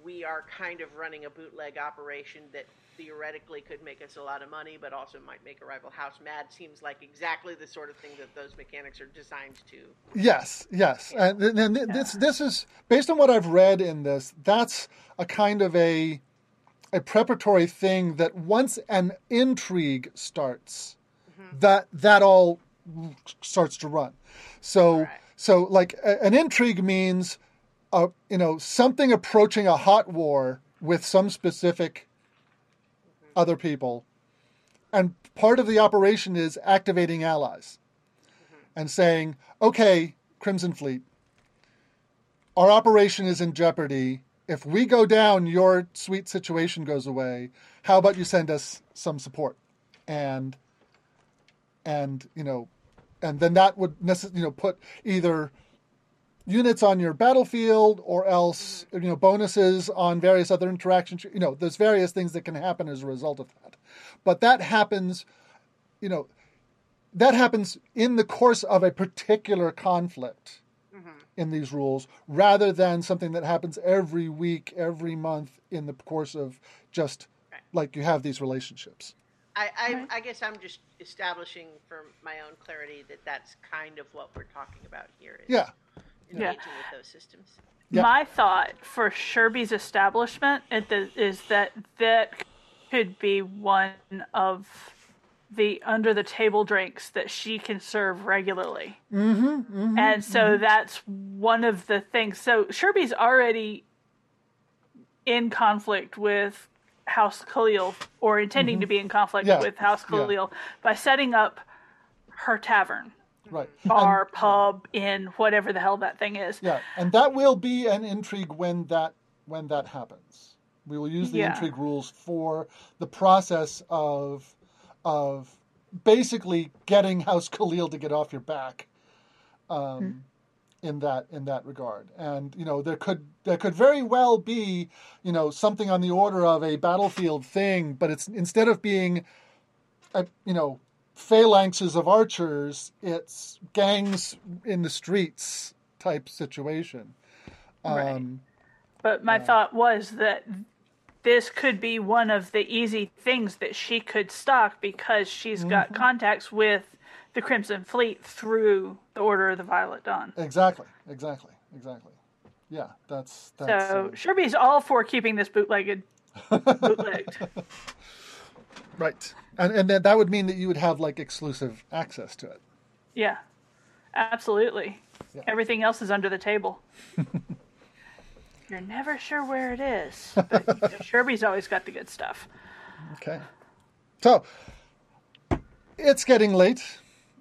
we are kind of running a bootleg operation that theoretically could make us a lot of money, but also might make a rival house mad. Seems like exactly the sort of thing that those mechanics are designed to. Yes, yes, and, and th- this this is based on what I've read in this. That's a kind of a a preparatory thing that once an intrigue starts, mm-hmm. that that all starts to run. So Right. So like a, an intrigue means, uh, you know, something approaching a hot war with some specific other people, and part of the operation is activating allies and saying, okay, Crimson Fleet, our operation is in jeopardy. If we go down, your sweet situation goes away. How about you send us some support? And and you know, and then that would necess- you know put either units on your battlefield or else you know bonuses on various other interactions. You know, there's various things that can happen as a result of that. But that happens, you know, that happens in the course of a particular conflict mm-hmm. in these rules rather than something that happens every week, every month in the course of just Right. like you have these relationships. I, I, Right. I guess I'm just establishing for my own clarity that that's kind of what we're talking about here. Is Yeah. engaging Yeah. with those systems. Yeah. My thought for Sherby's establishment is that that could be one of the under the table drinks that she can serve regularly. Mm-hmm, and so that's one of the things. So Sherby's already in conflict with House Khalil, or intending to be in conflict Yeah, with House yeah. Khalil by setting up her tavern, Right. bar, pub, inn, whatever the hell that thing is. Yeah, and that will be an intrigue when that when that happens. We will use the Yeah. intrigue rules for the process of of basically getting House Khalil to get off your back. Um, in that in that regard, and you know there could there could very well be you know something on the order of a battlefield thing, but it's instead of being a, you know phalanxes of archers, it's gangs in the streets type situation. Right. Um, But my thought was that this could be one of the easy things that she could stock because she's Mm-hmm. got contacts with the Crimson Fleet through the Order of the Violet Dawn. Exactly, exactly, exactly. Yeah, that's that's So uh, Sherby's all for keeping this bootlegged, bootlegged. *laughs* right, and and then that would mean that you would have like exclusive access to it. Yeah, absolutely. Everything else is under the table. *laughs* You're never sure where it is, but Sherby's always got the good stuff. Okay. So it's getting late.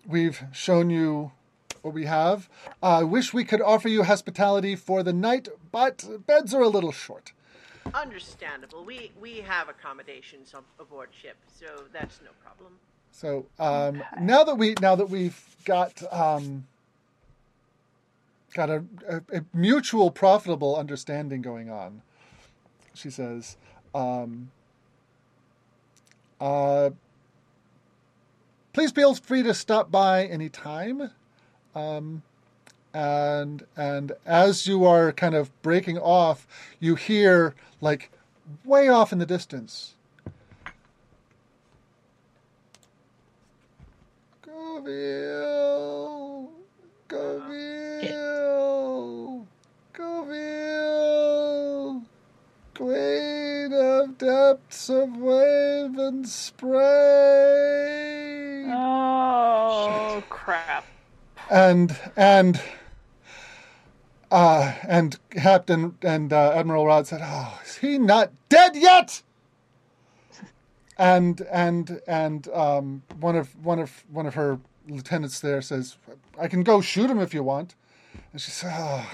We've shown you what we have. I wish we could offer you hospitality for the night, but beds are a little short. Understandable. We we have accommodations on, aboard ship, so that's no problem. So um, now that we now that we've got um, got a, a, a mutual profitable understanding going on, she says, um, uh, "Please feel free to stop by anytime." Um, and and as you are kind of breaking off, you hear like way off in the distance. Goville, Goville, Goville, Queen of depths of wave and spray. Oh crap! And and uh, and Captain and uh, Admiral Rod said, "Oh, is he not dead yet?" And and and um, one of one of one of her lieutenants there says, "I can go shoot him if you want." And she said, oh,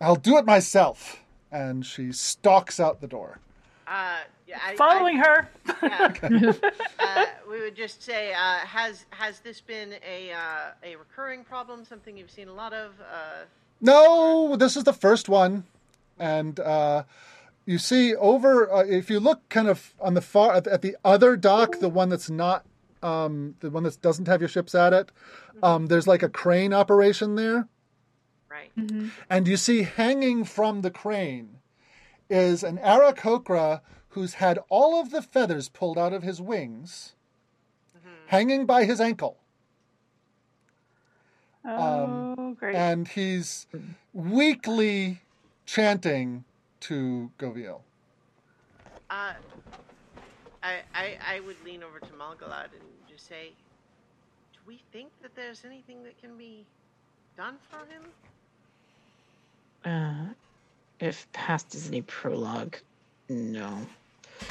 "I'll do it myself." And she stalks out the door. Uh, yeah, I, Following her. I, *laughs* *laughs* uh, we would just say, uh, has has this been a uh, a recurring problem? Something you've seen a lot of? Uh, No, this is the first one, and uh, you see over. Uh, if you look kind of on the far at, at the other dock, the one that's not um, the one that doesn't have your ships at it, um, there's like a crane operation there, right. and you see hanging from the crane is an Aarakocra who's had all of the feathers pulled out of his wings, hanging by his ankle. Oh, great. and he's weakly chanting to Goville. Uh, I, I I would lean over to Malgalad and just say, do we think that there's anything that can be done for him? Uh, if past is any prologue, no.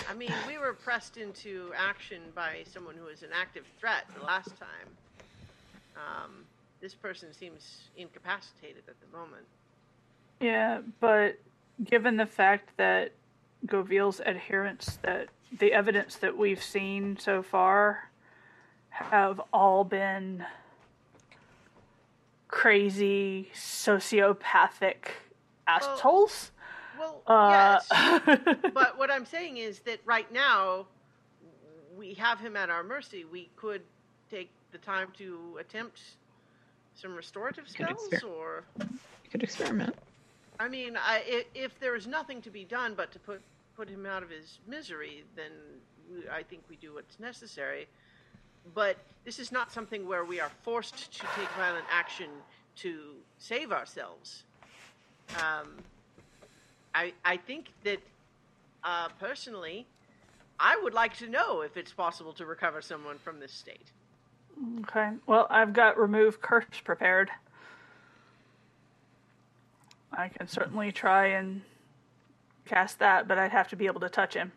I mean, we were pressed into action by someone who was an active threat the last time. Um, this person seems incapacitated at the moment. Yeah, but given the fact that Goville's adherents, that the evidence that we've seen so far have all been crazy, sociopathic assholes. Well, Uh, yes, *laughs* but what I'm saying is that right now we have him at our mercy. We could take the time to attempt some restorative Could spells, exper- or You could experiment. I mean, I, i if there is nothing to be done but to put put him out of his misery, then we, I think we do what's necessary. But this is not something where we are forced to take violent action to save ourselves. Um, I I think that uh, personally, I would like to know if it's possible to recover someone from this state. Okay. Well, I've got remove curse prepared. I can certainly try and cast that, but I'd have to be able to touch him.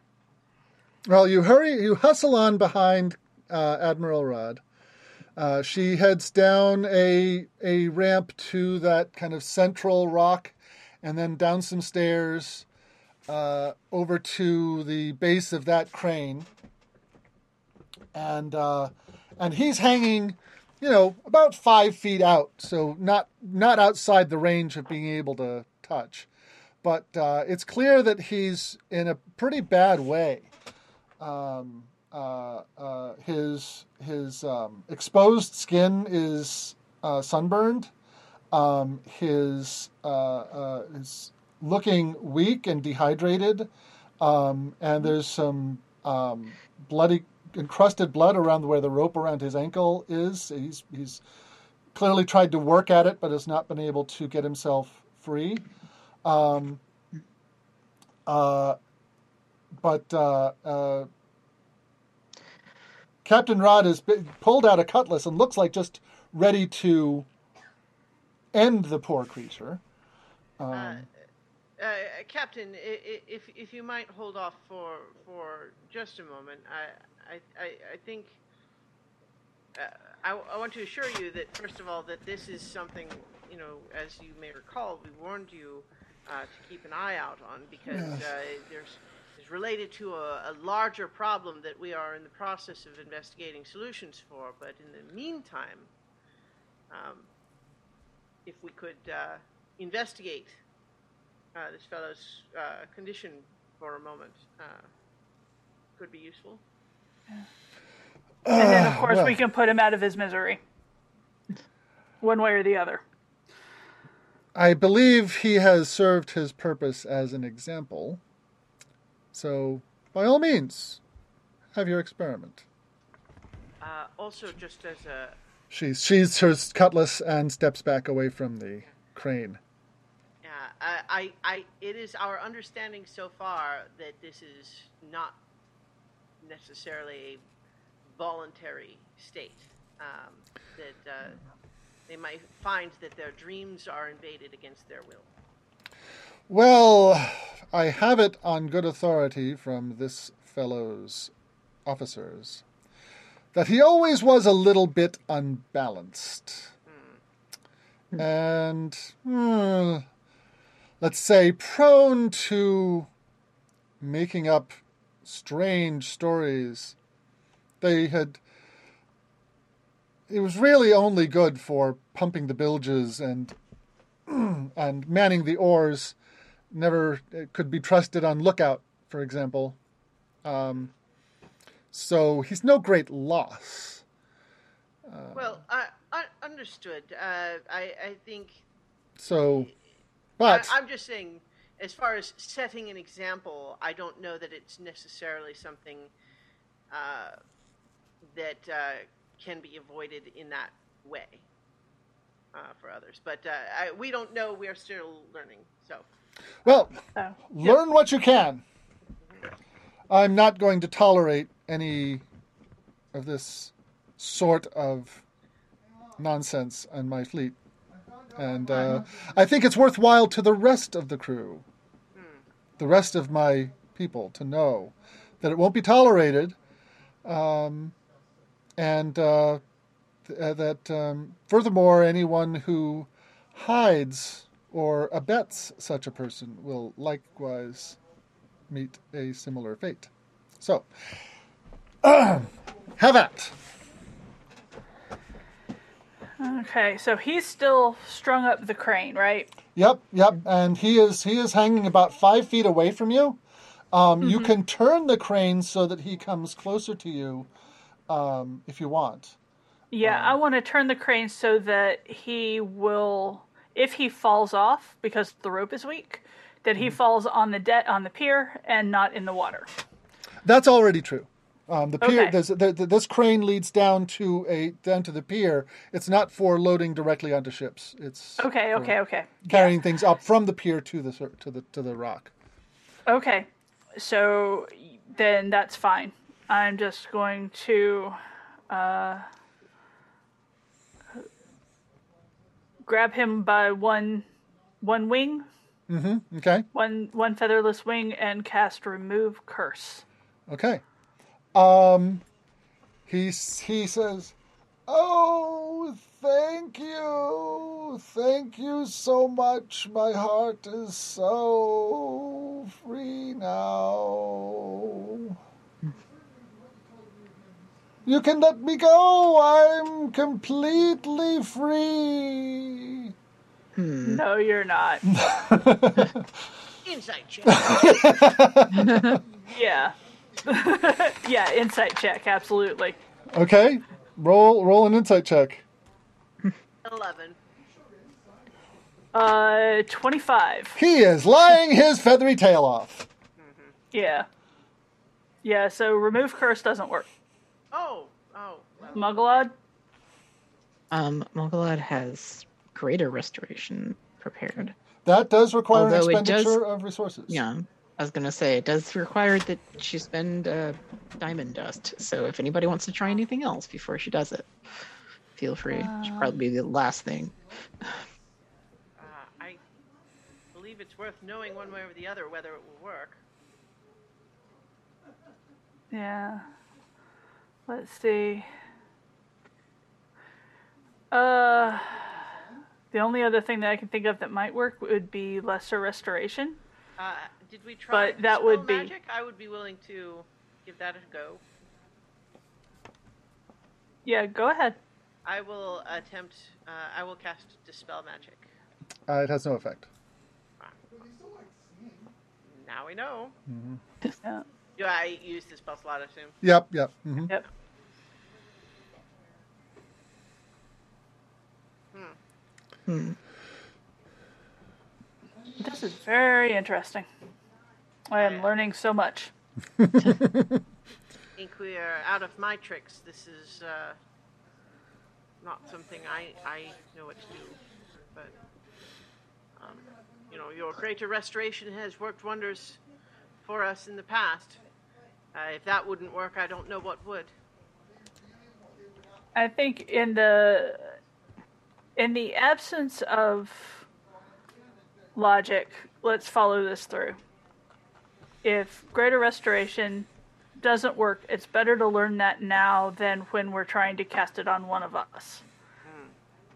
Well, you hurry, you hustle on behind uh, Admiral Rod. Uh, she heads down a a ramp to that kind of central rock, and then down some stairs uh, over to the base of that crane. And uh, and he's hanging, you know, about five feet out, so not not outside the range of being able to touch. But uh, it's clear that he's in a pretty bad way um, uh, uh, his his um, exposed skin is uh, sunburned. Um, his uh, uh, is looking weak and dehydrated, um, and there's some um, bloody encrusted blood around where the rope around his ankle is. He's he's clearly tried to work at it, but has not been able to get himself free. Um, uh, but uh, uh, Captain Rod has pulled out a cutlass and looks like just ready to end the poor creature. Um, Uh, uh, Captain, if if you might hold off for for just a moment, I I I, I think uh, I, I want to assure you that first of all that this is something you know, as you may recall, we warned you uh, to keep an eye out on because Yes. uh, there's is related to a, a larger problem that we are in the process of investigating solutions for. But in the meantime, um, if we could uh, investigate uh, this fellow's uh, condition for a moment, uh, could be useful. And then, of uh, course, well, we can put him out of his misery. One way or the other. I believe he has served his purpose as an example. So, by all means, have your experiment. Uh, also, just as a She sheathes her cutlass and steps back away from the crane. Yeah, I, I, I, it is our understanding so far that this is not necessarily a voluntary state. Um, that uh, they might find that their dreams are invaded against their will. Well, I have it on good authority from this fellow's officers that he always was a little bit unbalanced. And, hmm, let's say, prone to making up strange stories. They had. It was really only good for pumping the bilges and *clears throat* and manning the oars never could be trusted on lookout, for example. Um, so he's no great loss. Well, I, I understood. Uh, I, I think. So, but I, I'm just saying, as far as setting an example, I don't know that it's necessarily something uh, that uh, can be avoided in that way uh, for others. But uh, I, we don't know. We are still learning. So. well, So, learn what you can. I'm not going to tolerate any of this sort of nonsense on my fleet, and uh, I think it's worthwhile to the rest of the crew, the rest of my people, to know that it won't be tolerated, um, and uh, th- uh, that um, furthermore, anyone who hides or abets such a person will likewise meet a similar fate. So, have at. okay, so he's still strung up the crane, right? Yep, yep. And he is he is hanging about five feet away from you. Um, You can turn the crane so that he comes closer to you, um, if you want. Yeah, I want to turn the crane so that he will, if he falls off because the rope is weak, that he falls on the deck on the pier and not in the water. That's already true. Um, the pier, Okay. the, the, this crane leads down to a down to the pier. It's not for loading directly onto ships. It's Okay, okay, okay, carrying things up from the pier to the to the to the rock. okay. So then that's fine. I'm just going to uh, grab him by one one wing, Mm-hmm. Okay. one one featherless wing, and cast remove curse. Okay. Um, he he says, "Oh, thank you, thank you so much. My heart is so free now. You can let me go. I'm completely free." No, you're not. *laughs* *laughs* Insight check. Yeah. *laughs* yeah, insight check, absolutely. Okay. Roll roll an insight check. Eleven. Uh, 25. He is lying his feathery tail off. Yeah. Yeah, so remove curse doesn't work. Oh, oh. Well, Mugglod? Um, Mogolad has greater restoration prepared. That does require an Although it does- expenditure of resources. Yeah, I was gonna say it does require that she spend uh, diamond dust. So if anybody wants to try anything else before she does it, feel free. It Should probably be the last thing. I believe it's worth knowing one way or the other whether it will work. Yeah. Let's see. Uh, the only other thing that I can think of that might work would be lesser restoration. Uh, did we try But that Dispel would be- magic? I would be willing to give that a go. Yeah, go ahead. I will attempt. Uh, I will cast dispel magic. Uh, it has no effect. Now we know. Yeah. Do I use the spell slot? I assume. Yep, yep. hmm Yep. Hmm. This is very interesting. I am learning so much. I think we are out of my tricks. This is uh, not something I, I know what to do. But, um, you know, your greater restoration has worked wonders for us in the past. Uh, if that wouldn't work, I don't know what would. I think in the in the absence of logic, let's follow this through. If greater restoration doesn't work, it's better to learn that now than when we're trying to cast it on one of us. Hmm.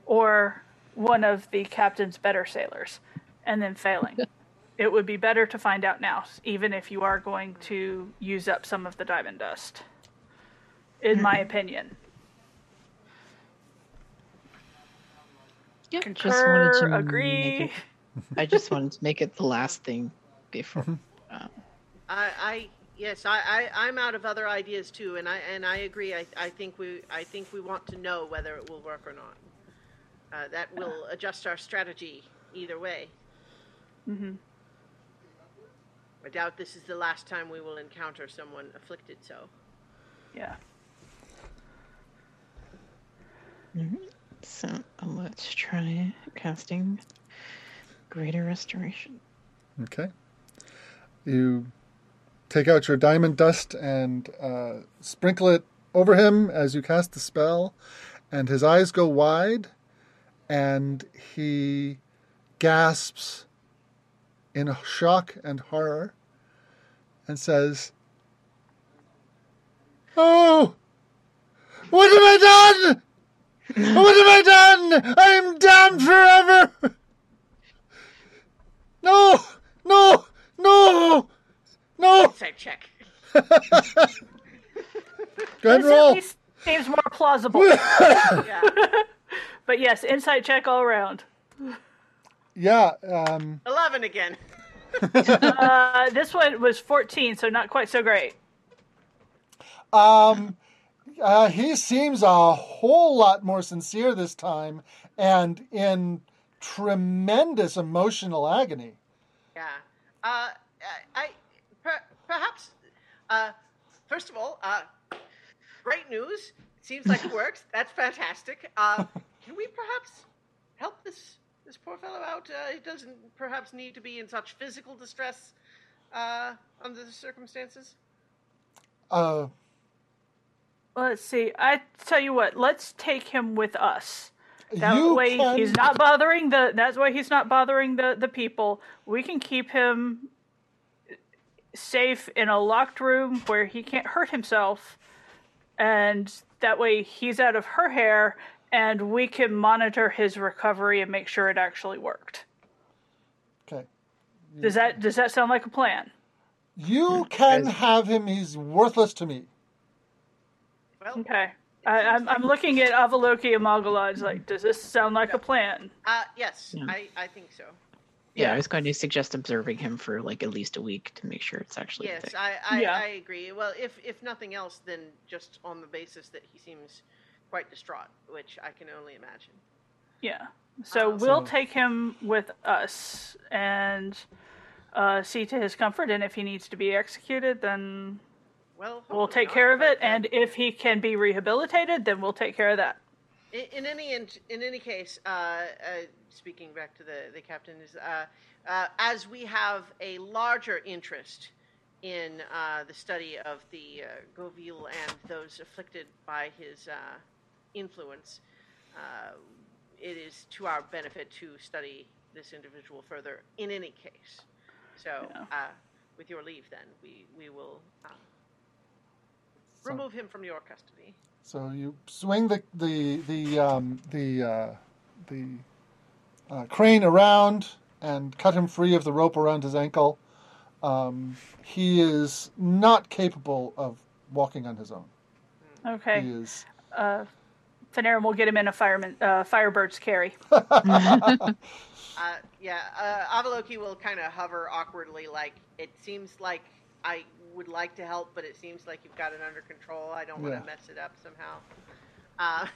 Or one of the captain's better sailors and then failing. *laughs* it would be better to find out now, even if you are going to use up some of the diamond dust. In my *laughs* opinion. Yeah, Concur, make agree. it- I just wanted to make it the last thing before. Mm-hmm. I, I yes, I, I, I'm out of other ideas too, and I and I agree. I, I think we I think we want to know whether it will work or not. Uh, that will adjust our strategy either way. hmm I doubt this is the last time we will encounter someone afflicted so. Yeah. so uh, let's try casting Greater Restoration. Okay. You take out your diamond dust and uh, sprinkle it over him as you cast the spell, and his eyes go wide, and he gasps in shock and horror and says, Oh! What have I done? What have I done? I am damned forever! *laughs* No! No! No! No! Insight check. *laughs* Go ahead and This at roll. least seems more plausible. Yeah. *laughs* *laughs* but yes, insight check all around. Yeah, um, Eleven again. Uh, this one was 14, so not quite so great. um, uh, he seems a whole lot more sincere this time and in tremendous emotional agony. Yeah. Uh, I per, perhaps. Uh, first of all, uh, great news. Seems like it *laughs* works. That's fantastic. Uh, can we perhaps help this this poor fellow out? Uh, he doesn't perhaps need to be in such physical distress uh, under the circumstances. Uh, Let's see. I tell you what, let's take him with us. That you way can, he's not bothering the that's why he's not bothering the the people. We can keep him safe in a locked room where he can't hurt himself and that way he's out of her hair and we can monitor his recovery and make sure it actually worked. Okay. Does that does that sound like a plan? You can have him. He's worthless to me. Well, Okay. I, I'm I'm looking at Avaloki and Mogalod's like, does this sound like a plan? uh, yes, Yeah. I, I think so. Yeah, Yeah. I was going to suggest observing him for like at least a week to make sure it's actually a Yes, thing. I, I, Yeah. I agree. Well, if if nothing else, then just on the basis that he seems quite distraught, which I can only imagine. Yeah. So Um, we'll So- take him with us and uh, see to his comfort. And if he needs to be executed, then Well, we'll take not, care of it. uh, And if he can be rehabilitated, then we'll take care of that. In, in any in, in any case, uh, uh, speaking back to the the captain is uh, uh, as we have a larger interest in uh, the study of the uh, Goville and those afflicted by his uh, influence, uh, it is to our benefit to study this individual further in any case. So, Yeah. uh, with your leave, then we we will uh, remove him from your custody. So you swing the the the um, the uh, the uh, crane around and cut him free of the rope around his ankle. Um, he is not capable of walking on his own. Okay. He is. Uh, Fanarin will get him in a fireman, uh, Firebird's carry. *laughs* Uh, yeah, uh, Avaloki will kind of hover awkwardly, like it seems like I would like to help, but it seems like you've got it under control. I don't want Yeah. to mess it up somehow. Uh,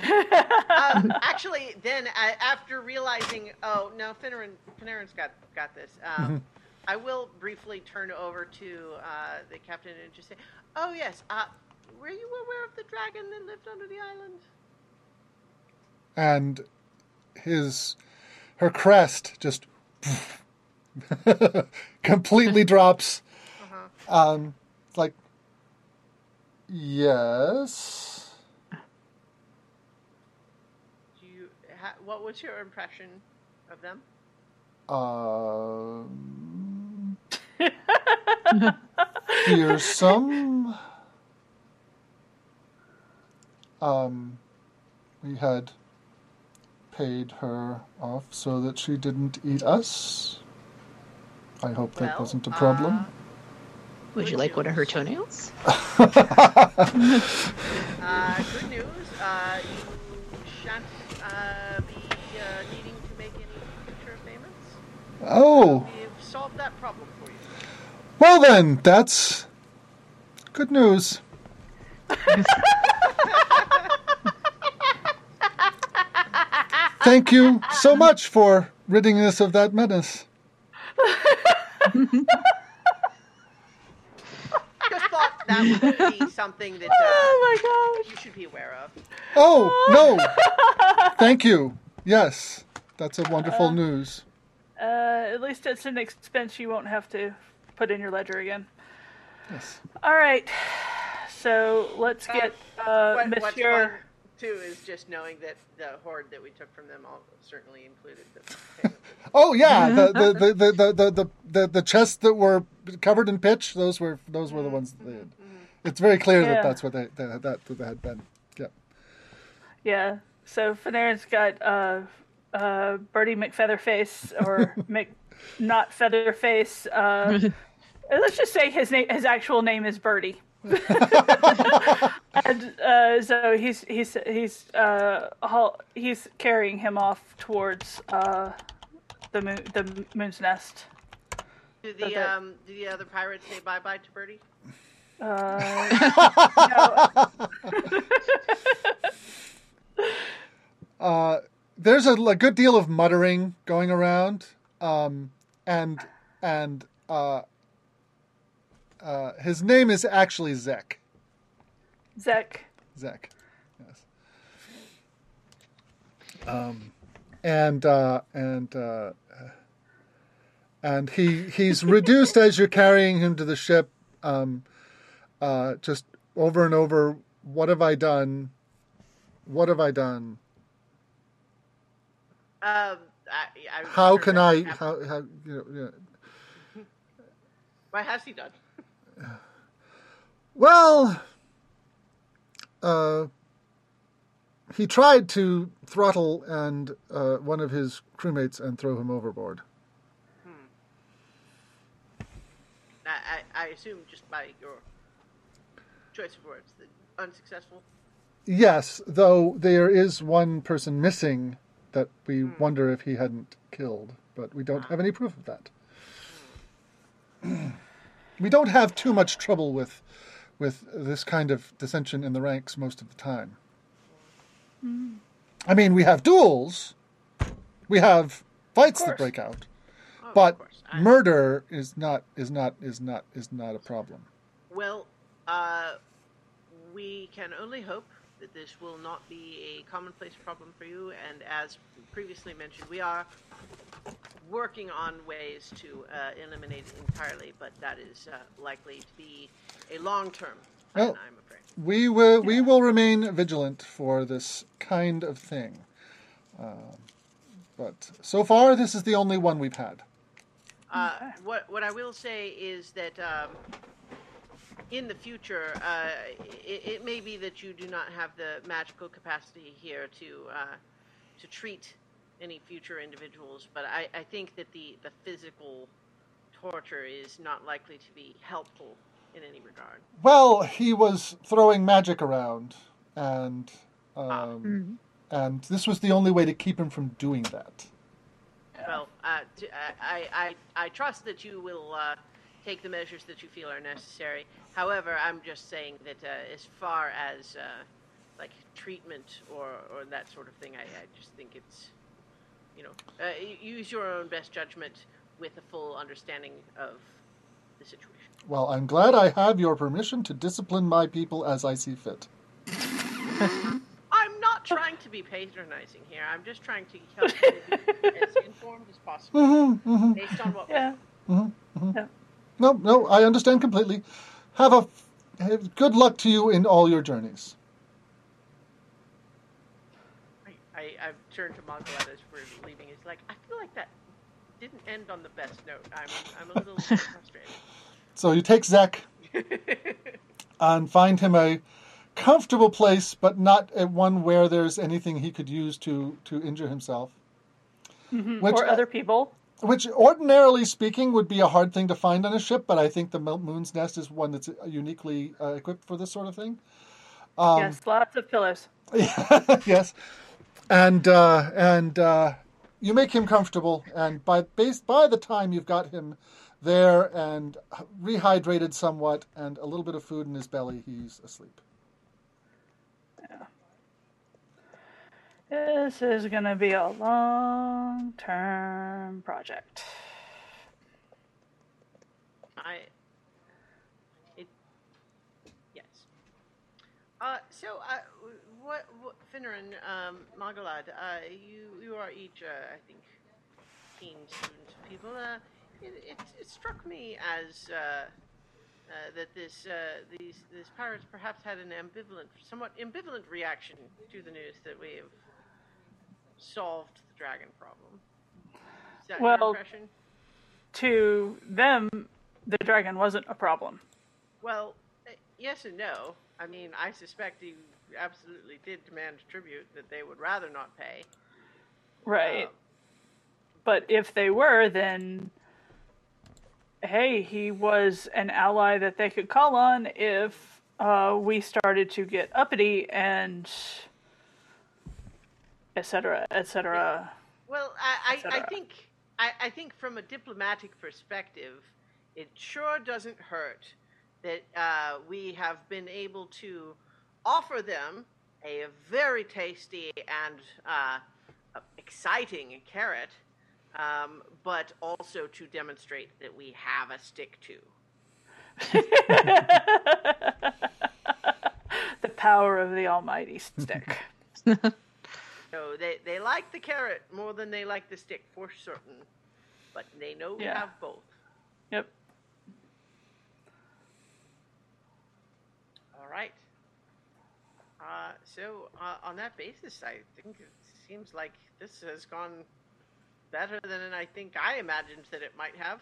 *laughs* um, actually, then uh, after realizing, oh no, Panarin, Panarin's got got this. Um, I will briefly turn over to uh, the captain and just say, "Oh yes, uh, were you aware of the dragon that lived under the island?" and his her crest just *laughs* completely drops. Um, like yes. Do you? Ha- what was your impression of them? Um, *laughs* fearsome. Um, we had paid her off so that she didn't eat us. I hope that wasn't a problem. Would you like one of her toenails? *laughs* Uh, good news. Uh, you shan't uh, be uh, needing to make any future payments. oh, We've solved that problem for you. well then, that's good news. Thank you so much for ridding us of that menace. *laughs* Just thought that would be *laughs* something that uh, Oh my gosh. you should be aware of. Oh, no. *laughs* Thank you. Yes, that's a wonderful news. Uh, at least it's an expense you won't have to put in your ledger again. Yes. All right. So let's get uh, What, what's Monsieur. fun too is just knowing that the hoard that we took from them all certainly included the. *laughs* Oh yeah, the the, the, the, the, the, the, the, the chests that were covered in pitch, those were those were the ones that they had. It's very clear Yeah. that that's what they that, that, that they had been. Yeah. Yeah. So Fanarin's got uh, uh, Bertie McFeatherface or *laughs* Mc not Featherface. Uh, *laughs* let's just say his name, his actual name is Bertie. *laughs* and uh, so he's he's he's uh, haul- he's carrying him off towards uh, the moon, the moon's nest. Do the Okay. um, do the other pirates say bye bye to Birdie? Uh, *laughs* *laughs* Uh, there's a, a good deal of muttering going around, um, and and uh, uh, his name is actually Zek. Zek. Zek. Yes. Um, and uh, and uh, and he he's reduced as you're carrying him to the ship. Um, uh, just over and over. What have I done? What have I done? Um, I, I How can I? How, how you know? Know *laughs* What has he done? *sighs* Well, uh, he tried to throttle and uh, one of his crewmates and throw him overboard. I, I, I assume just by your choice of words, unsuccessful. Yes, though there is one person missing that we hmm. wonder if he hadn't killed, but we don't have ah. any proof of that. *clears throat* we don't have too much trouble with with this kind of dissension in the ranks most of the time. Hmm. I mean, we have duels, we have fights that break out, Oh, but murder is not is not is not is not a problem. Well, uh, we can only hope that this will not be a commonplace problem for you. And as previously mentioned, we are working on ways to uh, eliminate it entirely, but that is uh, likely to be a long-term Well- I'm afraid. We will we will remain vigilant for this kind of thing. Um, but so far this is the only one we've had. Uh, what what I will say is that um, in the future, uh, it, it may be that you do not have the magical capacity here to uh, to treat any future individuals, but I, I think that the, the physical torture is not likely to be helpful in any regard. Well, he was throwing magic around, and um, and this was the only way to keep him from doing that. Well, uh, t- I, I, I trust that you will uh, take the measures that you feel are necessary. However, I'm just saying that uh, as far as uh, like treatment or, or that sort of thing, I, I just think it's, you know, uh, use your own best judgment with a full understanding of the situation. Well, I'm glad I have your permission to discipline my people as I see fit. *laughs* I'm not trying to be patronizing here. I'm just trying to help you be *laughs* as informed as possible Mm-hmm, based on what Yeah. No, no, I understand completely. Have a have good luck to you in all your journeys. I, I, I've turned to Mongolet as we're leaving. It's like, I feel like that didn't end on the best note. I'm, I'm a little *laughs* frustrated. So you take Zek *laughs* and find him a comfortable place, but not a one where there's anything he could use to to injure himself. Mm-hmm. Which, or other people. Which ordinarily speaking would be a hard thing to find on a ship, but I think the Moon's Nest is one that's uniquely uh, equipped for this sort of thing. yes, lots of pillows. *laughs* yes, and uh, and uh, you make him comfortable, and by based by the time you've got him there and rehydrated somewhat, and a little bit of food in his belly, he's asleep. This is going to be a long term project. I. It. Yes. Uh, so, uh, what, what Finneran, um, Magalad, uh, you, you are each, uh, I think, keen students, people. Uh, it, it, it struck me as uh, uh, that this uh, these these pirates perhaps had an ambivalent, somewhat ambivalent reaction to the news that we have solved the dragon problem. Is that Well- your impression? To them, the dragon wasn't a problem. Well, uh, yes and no. I mean, I suspect he absolutely did demand tribute that they would rather not pay. Right. Um, But if they were, then hey, he was an ally that they could call on if uh, we started to get uppity and et cetera, et cetera. well, I, I, I think I, I think from a diplomatic perspective, it sure doesn't hurt that uh, we have been able to offer them a very tasty and uh, exciting carrot, um, but also to demonstrate that we have a stick to. *laughs* The power of the almighty stick. *laughs* So they, they like the carrot more than they like the stick for certain, but they know we Yeah. have both. yep. All right. Uh, so uh, on that basis, I think it seems like this has gone better than I think I imagined that it might have.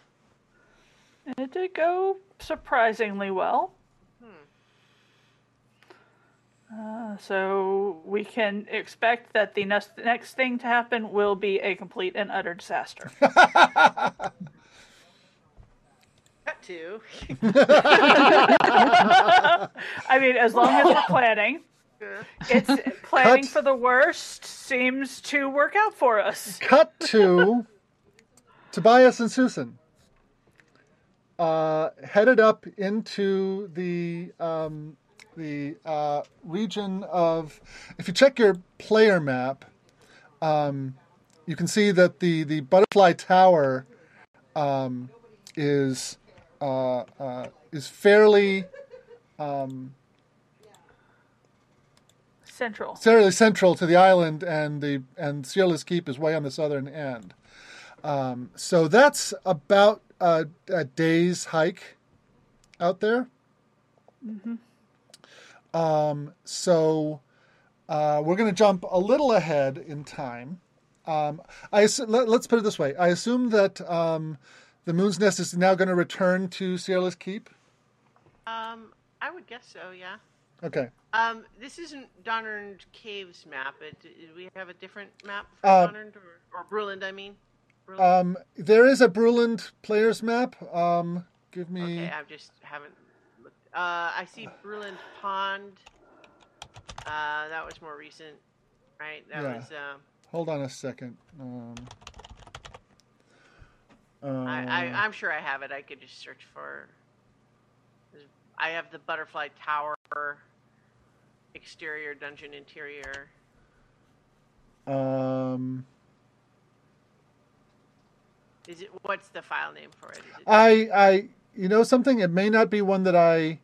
And it did go surprisingly well. Uh, so we can expect that the next next thing to happen will be a complete and utter disaster. *laughs* Cut to. *laughs* I mean, as long as we're planning, it's planning Cut. for the worst seems to work out for us. Cut to Tobias and Susan. Uh, headed up into the um, the uh, region of. If you check your player map, um, you can see that the the butterfly tower um, is uh, uh, is fairly Central. fairly central to the island, and the and Sierra's Keep is way on the southern end. Um, so that's about a, a day's hike out there. Um, so uh, we're going to jump a little ahead in time. Um, I let, us put it this way: I assume that um, the Moon's Nest is now going to return to Sierra's Keep. Um, I would guess so. Yeah. Okay. Um, this isn't Donnernd Caves map. It, do we have a different map for Uh, Donnernd or, or Bruland? I mean. Bruland? Um, there is a Bruland players map. Um, give me. okay, I just haven't. Uh, I see Bruland Pond. Uh, that was more recent, right? That Yeah. was. Um, Hold on a second. Um, uh, I, I, I'm sure I have it. I could just search for. I have the butterfly tower, exterior dungeon interior. um, Is it what's the file name for it? It I, I, you know something? It may not be one that I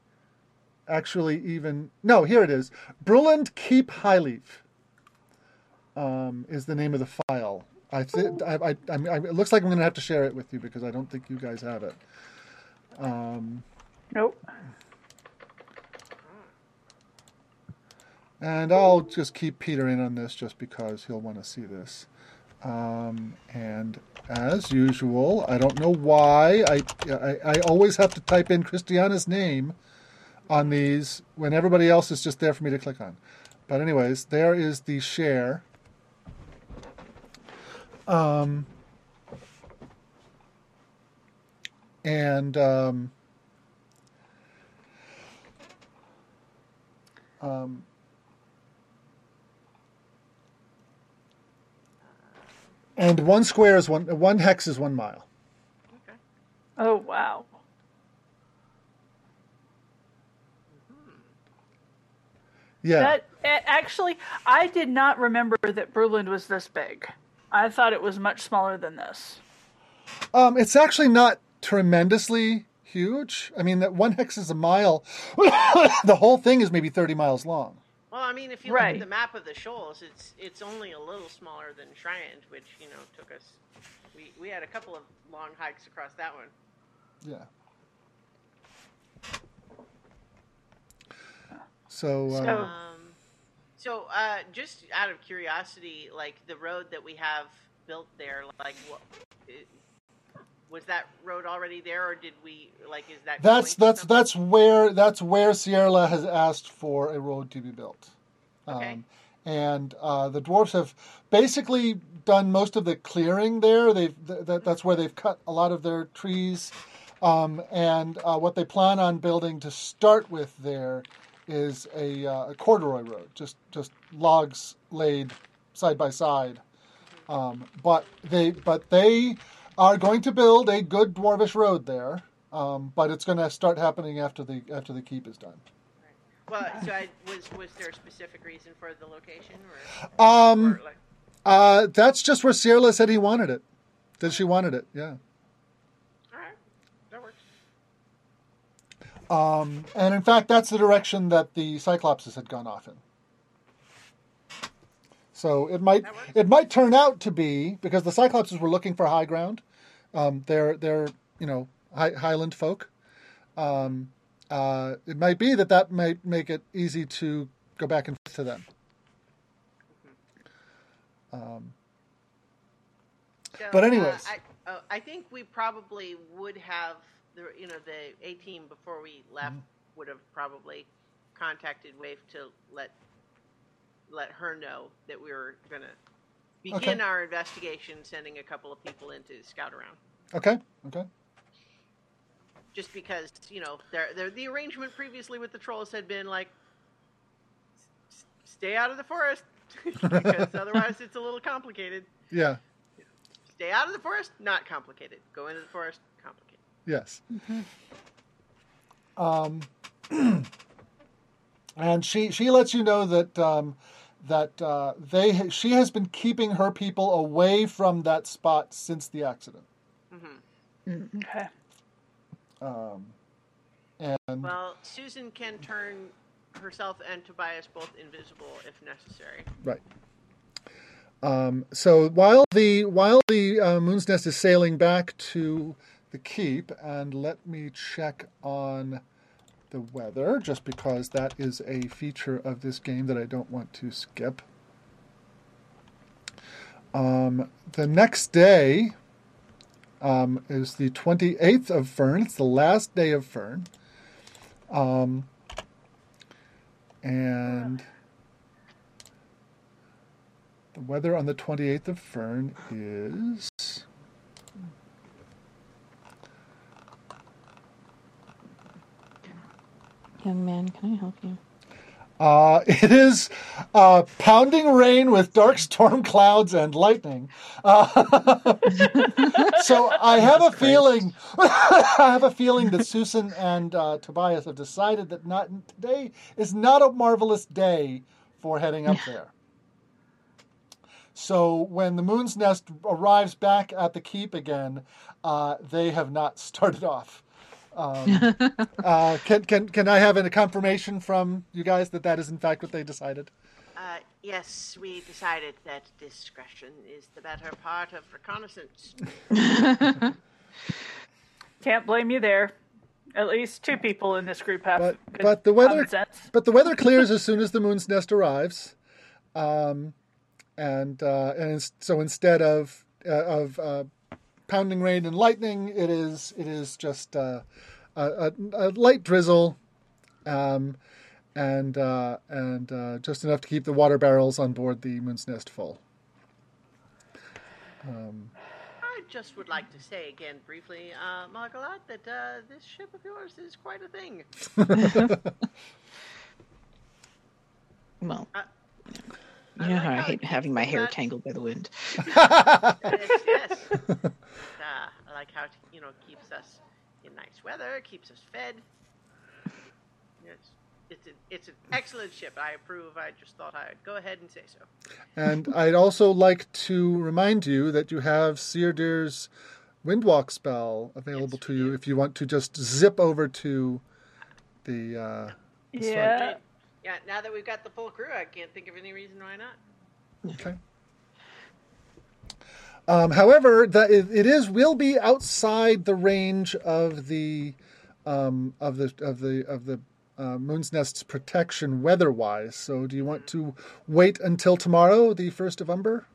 actually even. No, here it is. Bruland Keep Highleaf um, is the name of the file. I think I, I, I, it looks like I'm going to have to share it with you because I don't think you guys have it. Um, Nope. and I'll just keep Peter in on this just because he'll want to see this. Um, and as usual, I don't know why I, I I always have to type in Christiana's name on these when everybody else is just there for me to click on. But anyways, there is the share. Um, and um, um, and one square is one one hex is one mile. okay? Oh wow. Yeah. That actually, I did not remember that Bruland was this big. I thought it was much smaller than this. Um, it's actually not tremendously huge. I mean, that one hex is a mile. *coughs* the whole thing is maybe thirty miles long. Well, I mean, if you look at the map of the shoals, it's it's only a little smaller than Shryand, which you know took us. We we had a couple of long hikes across that one. Yeah. So, uh, So- Um, so uh, just out of curiosity, like the road that we have built there, like what it, was that road already there, or did we like is that? that's that's that's where that's where Sierra has asked for a road to be built. Okay. Um, and uh, the dwarves have basically done most of the clearing there. They've th- that, that's where they've cut a lot of their trees, um, and uh, what they plan on building to start with there is a, uh, a corduroy road, just just logs laid side by side. Um, but they but they are going to build a good dwarvish road there. Um, but it's going to start happening after the after the keep is done. Well, so I, was was there a specific reason for the location, or, Um, or like, Uh, that's just where Sierra said he wanted it. That she wanted it, yeah. all right, that works. Um, and in fact, that's the direction that the Cyclopses had gone off in. So it might it might turn out to be because the Cyclopses were looking for high ground. Um, they're they're you know high, Highland folk. Um, uh, it might be that that might make it easy to go back and forth to them. Um, So, But uh, anyways. I, uh, I think we probably would have the you know the A team before we left Mm-hmm. would have probably contacted Wave to let let her know that we were going to begin Okay. our investigation, sending a couple of people in to scout around. Okay, okay, Just because you know there there the arrangement previously with the trolls had been like stay out of the forest *laughs* because *laughs* otherwise it's a little complicated. yeah, Stay out of the forest, not complicated. Go into the forest, complicated. yes. Um, *clears throat* and she she lets you know that um, that uh, they she has been keeping her people away from that spot since the accident. Hmm Okay. Um, and Well, Susan can turn herself and Tobias both invisible if necessary. right. Um, so while the while the uh, Moon's Nest is sailing back to the keep, and let me check on the weather, just because that is a feature of this game that I don't want to skip. Um, the next day um, the 28th of Fern. It's the last day of Fern. Um, and the weather on the 28th of Fern is. Young man, can I help you? Uh, *laughs* it is uh, pounding rain with dark storm clouds and lightning. Uh, *laughs* so I *laughs* have a feeling, I have a feeling that Susan and uh, Tobias have decided that not today is not a marvelous day for heading up there. So when the Moon's Nest arrives back at the keep again, uh, they have not started off. Um, *laughs* uh, can can can I have a confirmation from you guys that that is in fact what they decided? Uh, yes, we decided that discretion is the better part of reconnaissance. *laughs* Can't blame you there. At least two people in this group have. But good but the weather common sense. but the weather clears as soon as the Moon's Nest arrives, um, and uh, and so instead of uh, of uh, pounding rain and lightning, it is it is just uh, a, a, a light drizzle, um, and uh, and uh, just enough to keep the water barrels on board the Moon's Nest full. I just would like to say again briefly, uh, Malgalad, that uh, this ship of yours is quite a thing. *laughs* *laughs* Well, Uh, you know like how I hate having my hair that- tangled by the wind. yes, yes. uh, I like how it, you know keeps us in nice weather, keeps us fed. Yes, it's a, it's an excellent ship. I approve. I just thought I'd go ahead and say so. And I'd also like to remind you that you have Seardir's Windwalk spell available Yes, to we you if you want to just zip over to the. Uh, Yeah. Yeah, now that we've got the full crew, I can't think of any reason why not. okay. Um, however, the, it, is will be outside the range of the um, of the of the of the uh, Moon's Nest's protection weather-wise. So, do you want to wait until tomorrow, the first of Umber?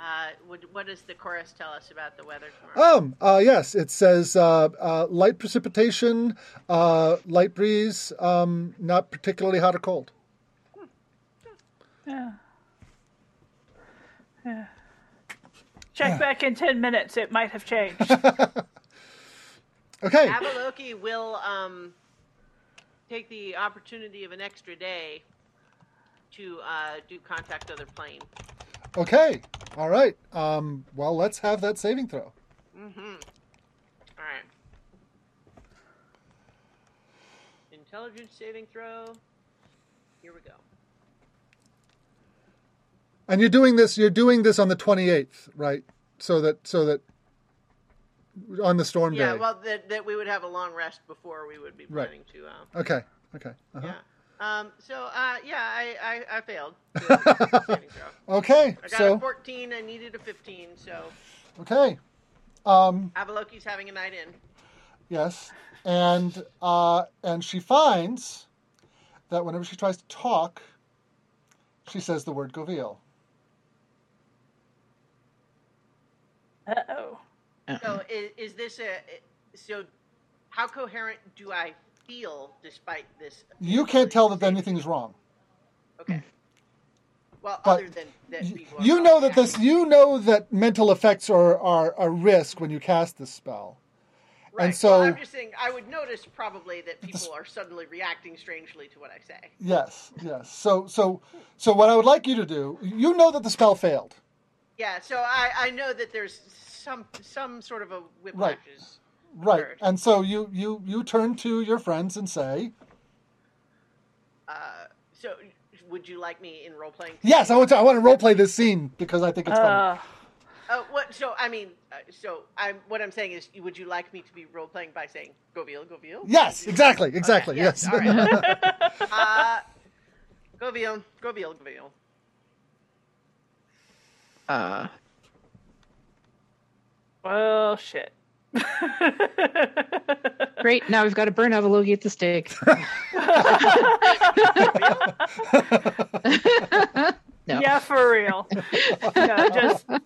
Uh, would, what does the chorus tell us about the weather tomorrow? Um, uh, yes, it says uh, uh, light precipitation, uh, light breeze, um, not particularly hot or cold. Yeah. Yeah. *sighs* Check back in 10 minutes. It might have changed. *laughs* Okay. Avaloki will um, take the opportunity of an extra day to uh, do contact other plane. Okay. All right. Um, well, let's have that saving throw. Mm-hmm. All right. Intelligence saving throw. Here we go. And you're doing this. You're doing this on the 28th, right? So that so that on the storm Yeah, day. well, that, that we would have a long rest before we would be Right. planning to. Uh, okay. Okay. Uh-huh. Yeah. Um, so, uh, yeah, I, I, I failed. *laughs* the saving throw. Okay. I got So a 14. I needed a 15. So, okay. Um, Avaloki's having a night in. Yes, and uh, and she finds that whenever she tries to talk, she says the word Goville. Uh oh. So, is, is this a. So, how coherent do I feel despite this? You can't tell that anything's wrong. Okay. Well, But other than that, You know that this. You know that mental effects are are a risk when you cast this spell. Right. and so- well, I'm just saying, I would notice probably that people are suddenly reacting strangely to what I say. Yes, yes. So so so what I would like you to do. You know that the spell failed. Yeah. So I, I know that there's some some sort of a whiplash. is- Right. Occurred. And so you you you turn to your friends and say, Uh, so, would you like me in role playing? "Yes, I want to I want to role play this scene because I think it's funny." Uh, Oh, what? So I mean, uh, so I'm what I'm saying is, would you like me to be role playing by saying "Goville, Goville"? yes, exactly, exactly. Okay, yes. All right. *laughs* uh, Goville, Goville, Goville. Uh, well, shit. *laughs* Great. Now we've got to burn Avaloki at the stake. *laughs* no. Yeah, for real. Just go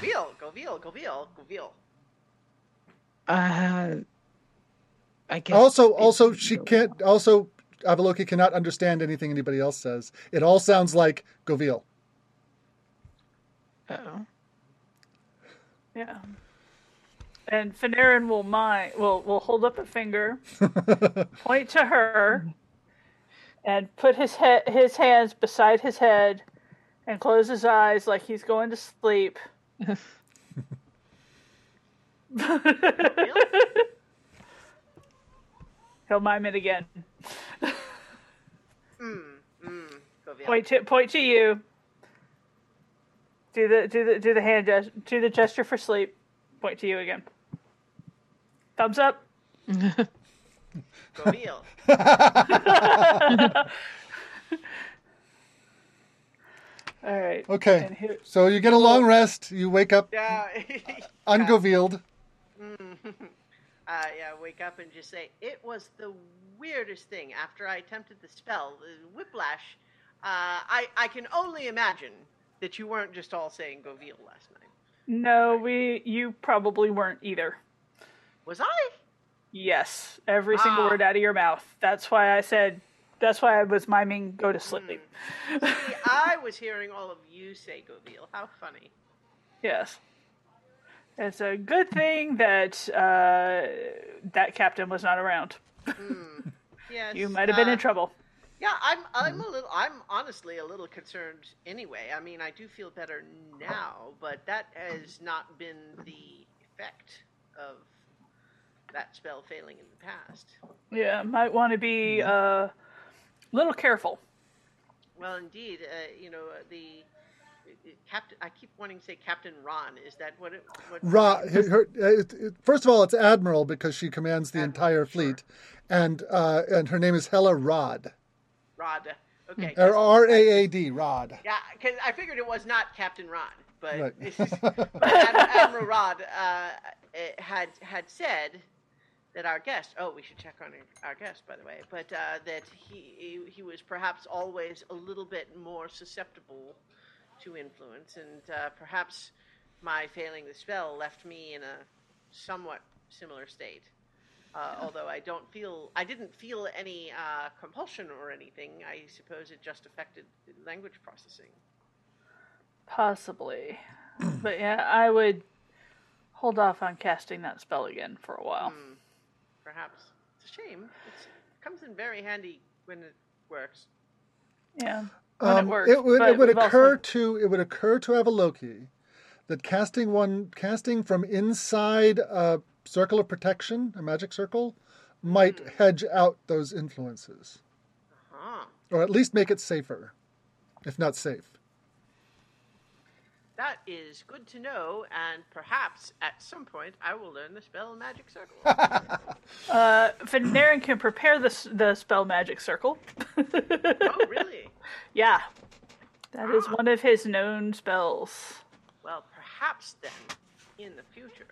veal, Goville, go veal, Goville. Uh, I guess. Also, also, she can't. Also, Avaloki cannot understand anything anybody else says. It all sounds like Goville. Oh. Yeah. And Fanarin will mind will will hold up a finger, *laughs* point to her, and put his head his hands beside his head, and close his eyes like he's going to sleep. *laughs* He'll mime it again. Mm, mm, Point to point to you. Do the do the do the hand gest- do the gesture for sleep. Point to you again. Thumbs up. Goville. *laughs* All right. Okay. Here, So you get a long rest. You wake up Yeah. *laughs* ungoviled. Uh, yeah, wake up and just say, it was the weirdest thing after I attempted the spell, the whiplash. Uh, I, I can only imagine that you weren't just all saying Goville last night. no, we you probably weren't either. Was I? Yes, every single Ah. word out of your mouth. That's why I said. That's why I was miming "Go to sleep." See, I was hearing all of you say Goville. How funny. Yes, it's a good thing that uh, that captain was not around. *laughs* Yes. You might have been uh, in trouble. Yeah, I'm. I'm a little. I'm honestly a little concerned. Anyway, I mean, I do feel better now, but that has not been the effect of that spell failing in the past. Yeah, might want to be a uh, little careful. Well, indeed, uh, you know uh, the uh, captain. I keep wanting to say Captain Ron. Is that what it? What Ra, her, her- it, it- first of all, it's admiral because she commands the Admiral, entire sure. fleet, and uh, and her name is Hella Raad, Raad. Okay. or R A A D, Raad. Yeah, because I figured it was not Captain Ron, but Right. this is, *laughs* Ad- Admiral Raad uh, had had said that our guest. Oh, we should check on our guest, by the way. But uh, that he he was perhaps always a little bit more susceptible to influence, and uh, perhaps my failing the spell left me in a somewhat similar state. Uh, although I don't feel, I didn't feel any uh, compulsion or anything. I suppose it just affected language processing. Possibly. *clears throat* but yeah, I would hold off on casting that spell again for a while. Perhaps it's a shame. It's, it comes in very handy when it works. Yeah. When it Um, works. it would it would occur also- to it would occur to Avaloki that casting one casting from inside a circle of protection, a magic circle, might Hmm. hedge out those influences, Huh. or at least make it safer, if not safe. That is good to know, and perhaps at some point I will learn the spell Magic Circle. *laughs* Uh, Venerin can prepare the, the spell magic circle. oh, *laughs* really? yeah. That is Ah. one of his known spells. Well, perhaps then, in the future,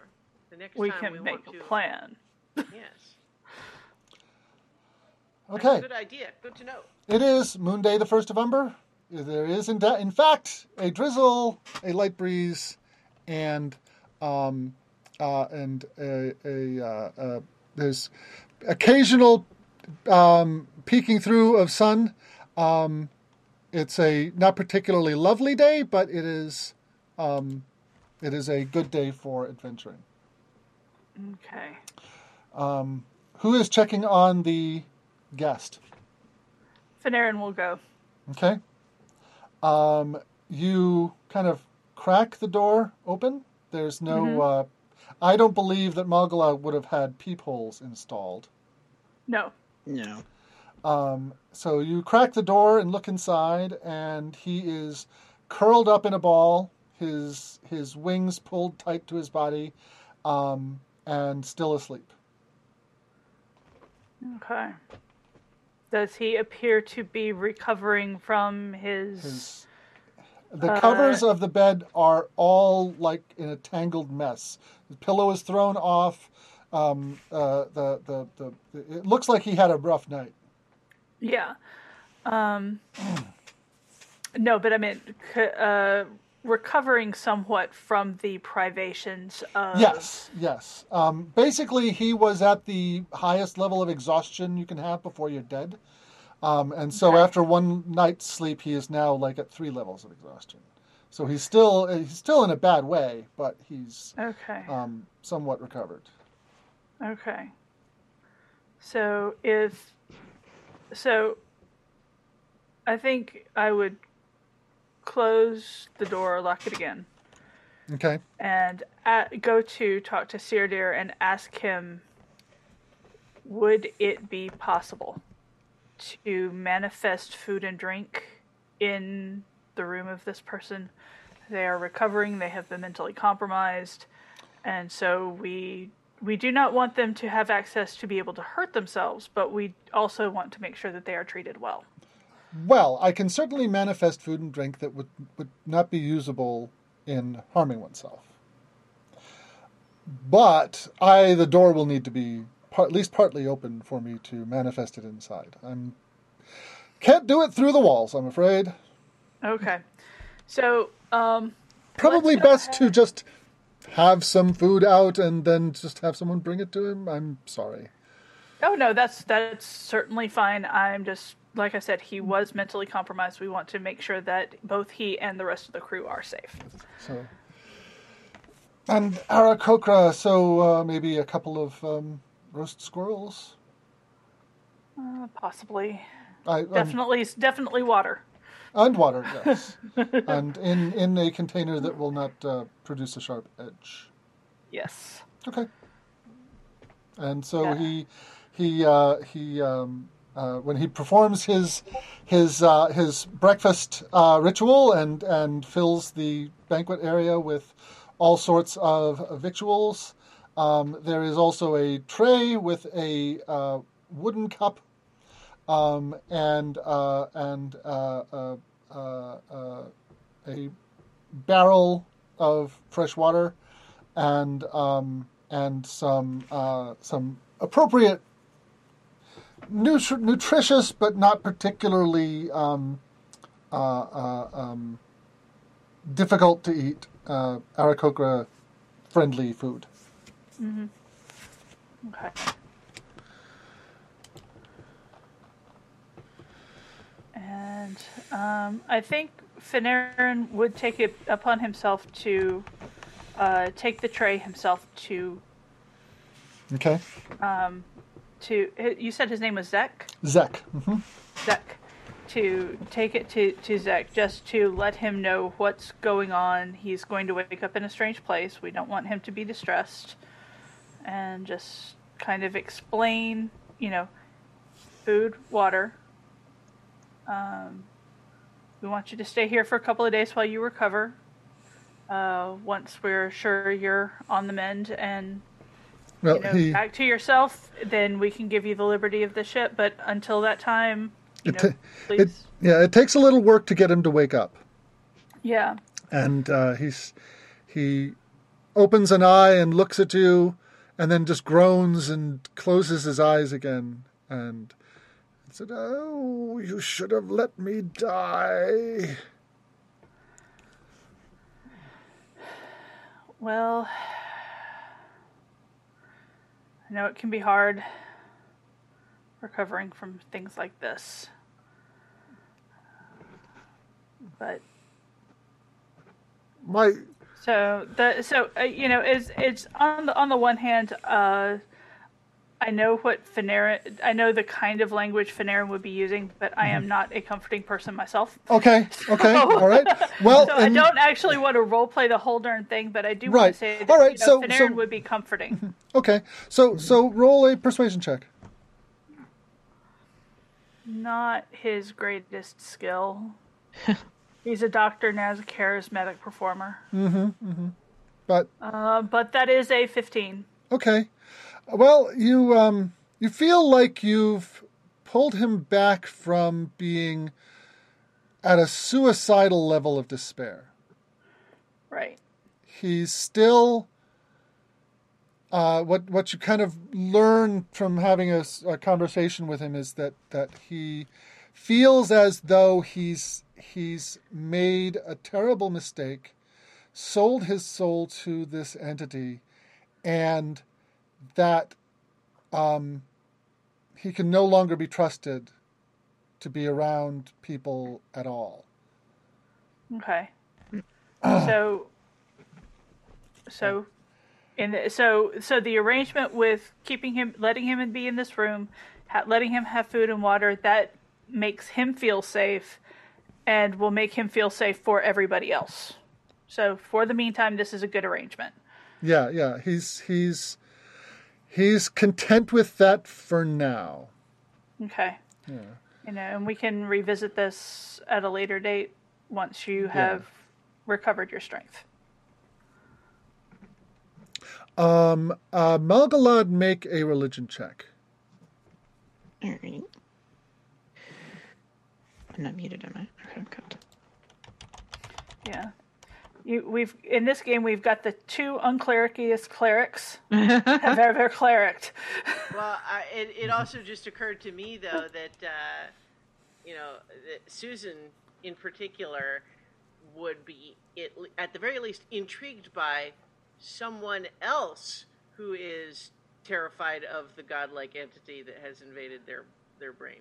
the next We time can we make want a to. plan. Yes. *laughs* Okay, Good idea. Good to know. it is Moon Day, the first of Umber. There is, in, in fact, a drizzle, a light breeze, and um, uh, and a, a uh, uh, there's occasional um, peeking through of sun. Um, it's a not particularly lovely day, but it is um, it is a good day for adventuring. Okay. Um, Who is checking on the guest? Venerin will go. Okay. Um, you kind of crack the door open. There's no. Uh, I don't believe that Mogula would have had peepholes installed. No. No. Um, so you crack the door and look inside, and he is curled up in a ball, his his wings pulled tight to his body, um, and still asleep. Okay. Does he appear to be recovering from his. His, the covers of the bed are all like in a tangled mess. The pillow is thrown off. Um, uh, the, the, the, the, it looks like he had a rough night. Yeah. Um. *clears throat* no, but I mean, c- uh, recovering somewhat from the privations of. Yes, yes. Um, basically, he was at the highest level of exhaustion you can have before you're dead. Um, and so Okay. after one night's sleep, he is now like at three levels of exhaustion. So he's still he's still in a bad way, but he's Okay. um, somewhat recovered. Okay. So if so I think I would close the door, lock it again, Okay. and at, go to talk to Seardir and ask him would it be possible to manifest food and drink in the room of this person? They are recovering, they have been mentally compromised, and so we we do not want them to have access to be able to hurt themselves, but we also want to make sure that they are treated well. Well, I can certainly manifest food and drink that would, would not be usable in harming oneself. But I, the door will need to be par- at least partly open for me to manifest it inside. I'm can't do it through the walls, I'm afraid. Okay. So, um Probably best to just have some food out and then just have someone bring it to him. I'm sorry. Oh no, that's that's certainly fine. I'm just like I said, he was mentally compromised. We want to make sure that both he and the rest of the crew are safe. So, and Aarakocra, so uh, maybe a couple of um, roast squirrels. Uh, possibly, I, um, definitely, definitely water. and water, yes, *laughs* and in in a container that will not uh, produce a sharp edge. Yes. Okay. And so Yeah. he he uh, he um, uh, when he performs his his uh, his breakfast uh, ritual and and fills the banquet area with all sorts of victuals. Um, there is also a tray with a uh, wooden cup um, and uh, and uh, a barrel of fresh water and um, and some some appropriate nutri- nutritious but not particularly um, uh, uh, um, difficult to eat uh, Aarakocra friendly food. Mm-hmm. Okay. And um, I think Fanarin would take it upon himself to uh, take the tray himself to Okay, to. You said his name was Zek. Zek. hmm Zek to take it to, to Zek just to let him know what's going on. He's going to wake up in a strange place. We don't want him to be distressed. And just kind of explain, you know, food, water. Um, we want you to stay here for a couple of days while you recover. Uh, once we're sure you're on the mend and Well, you know, he back to yourself, then we can give you the liberty of the ship. But until that time, you It know, please. it yeah it takes a little work to get him to wake up. yeah. and uh, he's he opens an eye and looks at you, and then just groans and closes his eyes again and said, "Oh, you should have let me die." Well, I know it can be hard recovering from things like this. But My so the so uh, you know is it's on the on the one hand uh I know what Fanarin I know the kind of language Fanarin would be using, but I am not a comforting person myself. okay, okay, *laughs* all right. Well, *laughs* So I don't actually want to role play the whole darn thing, but I do Right. want to say that All right, you know, so- Fanarin so- would be comforting. okay. So so roll a persuasion check. not his greatest skill. *laughs* He's a doctor and as a charismatic performer. Mhm. Mhm. But Uh, but that is a 15. Okay. Well, you um you feel like you've pulled him back from being at a suicidal level of despair. Right. He's still uh, what what you kind of learn from having a conversation with him is that that he feels as though he's he's made a terrible mistake sold his soul to this entity, and that um, he can no longer be trusted to be around people at all. Okay. *clears throat* so, so, in the, so so the arrangement with keeping him, letting him be in this room, ha- letting him have food and water, that makes him feel safe, and will make him feel safe for everybody else. So for the meantime, this is a good arrangement. Yeah, yeah. He's he's he's content with that for now. Okay. Yeah. You know, and we can revisit this at a later date once you have recovered your strength. Um, uh, Malgalad, make a religion check. All right. I'm not muted, am I? Okay, good. Yeah. You, we've in this game we've got the two unclericious clerics *laughs* have ever clericked. Well, I, it, it also just occurred to me though that uh, you know that Susan in particular would be it, at the very least intrigued by someone else who is terrified of the godlike entity that has invaded their their brain.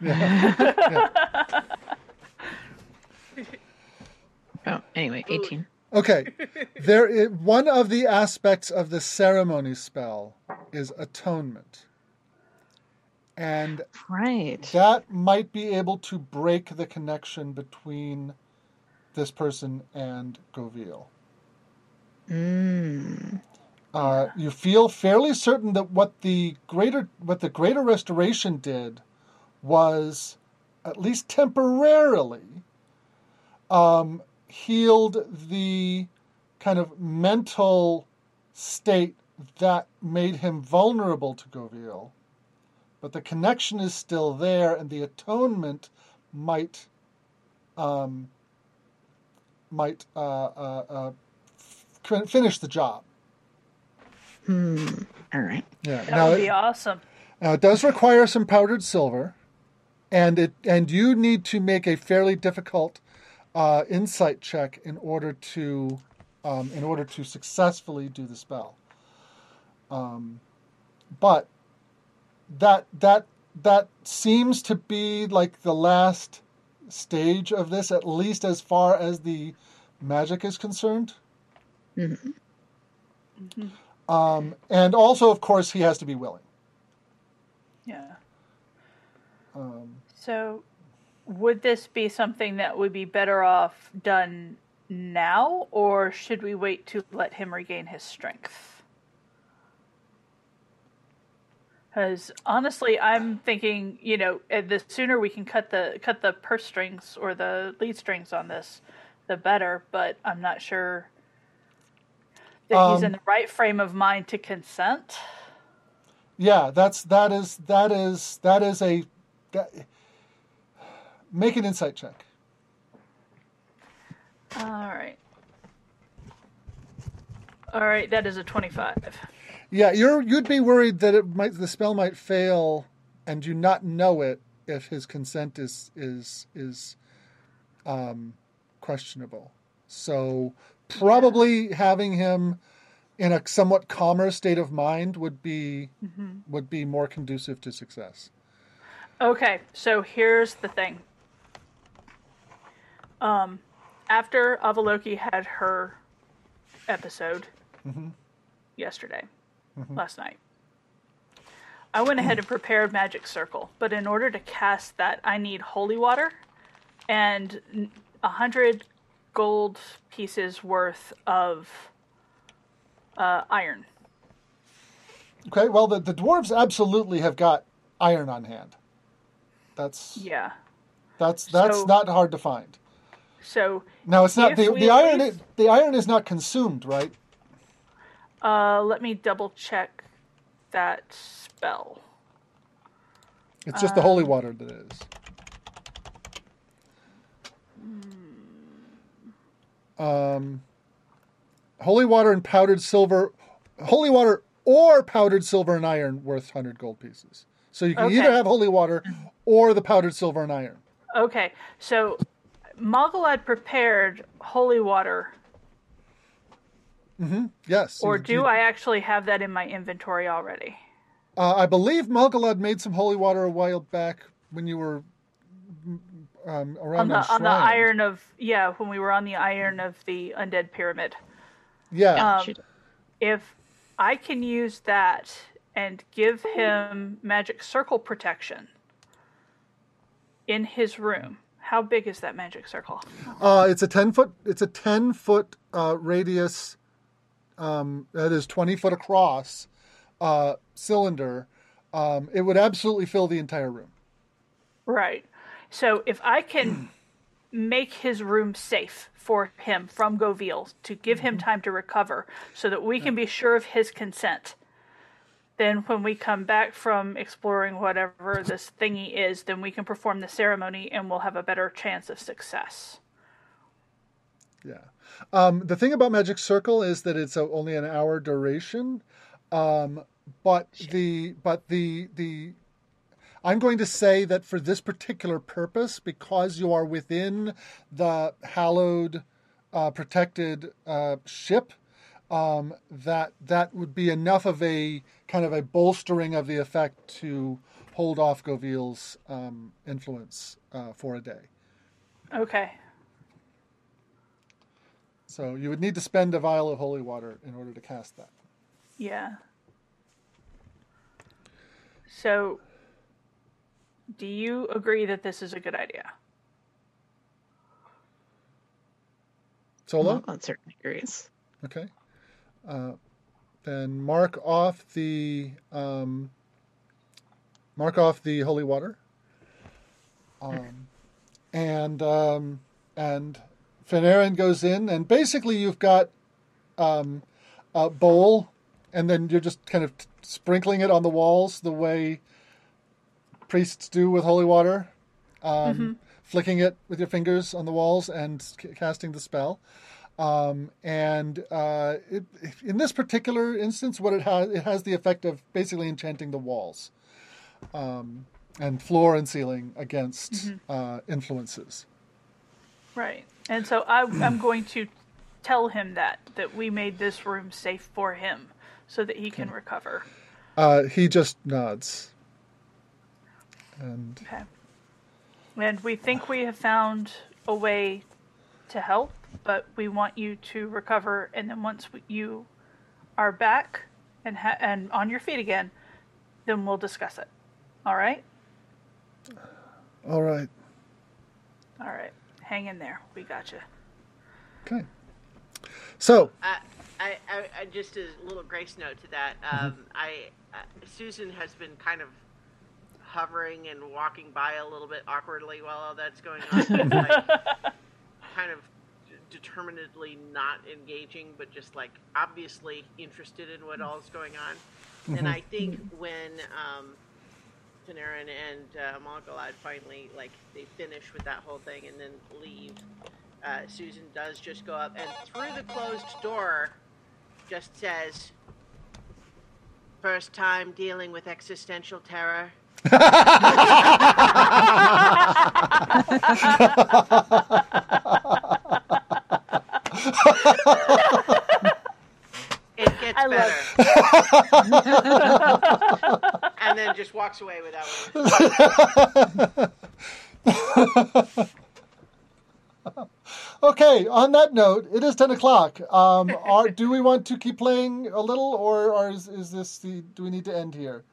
*laughs* *laughs* Oh, anyway, 18. Okay, *laughs* there is, one of the aspects of the ceremony spell is atonement, and Right. that might be able to break the connection between this person and Goville. Mm. Uh, you feel fairly certain that what the greater what the greater restoration did was at least temporarily um, healed the kind of mental state that made him vulnerable to Goville. But the connection is still there, and the atonement might um, might uh, uh, uh, finish the job. Hmm. All right. Yeah. That now, would it, be awesome. now it does require some powdered silver, and it and you need to make a fairly difficult uh, insight check in order to um, in order to successfully do the spell. Um, but that that that seems to be like the last stage of this, at least as far as the magic is concerned. Mhm. Um, and also, of course, he has to be willing. Yeah. Um, So, would this be something that would be better off done now, or should we wait to let him regain his strength? Because honestly, I'm thinking, you know, uh, the sooner we can cut the cut the purse strings or the lead strings on this, the better. But I'm not sure that he's Um, in the right frame of mind to consent. Yeah, that's that is that is that is a that, make an insight check. All right. All right, that is a 25. Yeah, you're you'd be worried that it might the spell might fail and you not know it if his consent is is is um, questionable. So probably having him in a somewhat calmer state of mind would be would be more conducive to success. Okay, so here's the thing. Um, after Avaloki had her episode yesterday, last night, I went ahead and prepared Magic Circle. But in order to cast that, I need holy water and a hundred gold pieces worth of uh, iron. Okay, well the, the dwarves absolutely have got iron on hand. That's Yeah. that's that's So- not hard to find. So Now it's not the, the iron leave- is, the iron is not consumed, right? uh, let me double check that spell. It's just the holy water that is. Um, holy water and powdered silver, holy water or powdered silver and iron worth hundred gold pieces. So you can Okay. either have holy water or the powdered silver and iron. Okay, so Malgalad prepared holy water Yes. Or do you- I actually have that in my inventory already? Uh, I believe Malgalad made some holy water a while back when you were mm, um, around On the on the iron of yeah, when we were on the iron of the undead pyramid. Yeah. Um, if I can use that and give him magic circle protection in his room, how big is that magic circle? Uh, it's a ten foot. It's a ten foot uh, radius. Um, that is twenty foot across. Uh, cylinder. Um, it would absolutely fill the entire room. Right. So if I can *clears throat* make his room safe for him from Goville to give him time to recover so that we can be sure of his consent, then when we come back from exploring whatever this thingy is, then we can perform the ceremony and we'll have a better chance of success. Yeah. Um, the thing about Magic Circle is that it's a, only an hour duration. Um, but the but the the I'm going to say that for this particular purpose, because you are within the hallowed, uh, protected uh, ship, um, that that would be enough of a kind of a bolstering of the effect to hold off Goville's um, influence uh, for a day. Okay. So you would need to spend a vial of holy water in order to cast that. Yeah. So, do you agree that this is a good idea? Solo? on certain degrees. Okay. Uh, then mark off the um, mark off the holy water. Um, and um, and Fanarin goes in, and basically you've got um, a bowl, and then you're just kind of t- sprinkling it on the walls the way priests do with holy water, um, flicking it with your fingers on the walls and c- casting the spell. Um, and uh, it, in this particular instance, what it has it has the effect of basically enchanting the walls, um, and floor and ceiling against uh, influences. Right. And so I, I'm going to tell him that that we made this room safe for him so that he can recover. Uh, he just nods, and Okay. And we think we have found a way to help, but we want you to recover. And then once you are back and ha- and on your feet again, then we'll discuss it. All right. all right, All right. Hang in there. We got you. okay. So I, I, I, I just a little grace note to that. Um, I uh, Susan has been kind of hovering and walking by a little bit awkwardly while all that's going on, *laughs* like, kind of determinedly not engaging, but just like obviously interested in what all's going on. And I think when um, Panarin and uh, Malgalad finally like they finish with that whole thing and then leave, uh, Susan does just go up and through the closed door, just says, "First time dealing with existential terror." *laughs* *laughs* *laughs* It gets I love better. and then just walks away without. okay. On that note, it is ten o'clock. Um, are, do we want to keep playing a little, or, or is, is this the? Do we need to end here?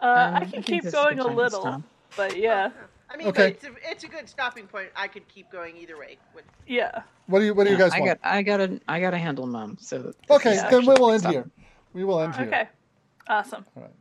Uh, Um, I I can think keep this a going a little, stop. but yeah, I mean, Okay. but it's a, it's a good stopping point. I could keep going either way. With, yeah. What do you What do you guys I want? got I gotta I gotta handle mom. So okay, then we will end good here. We will end here. Okay. Awesome. All right.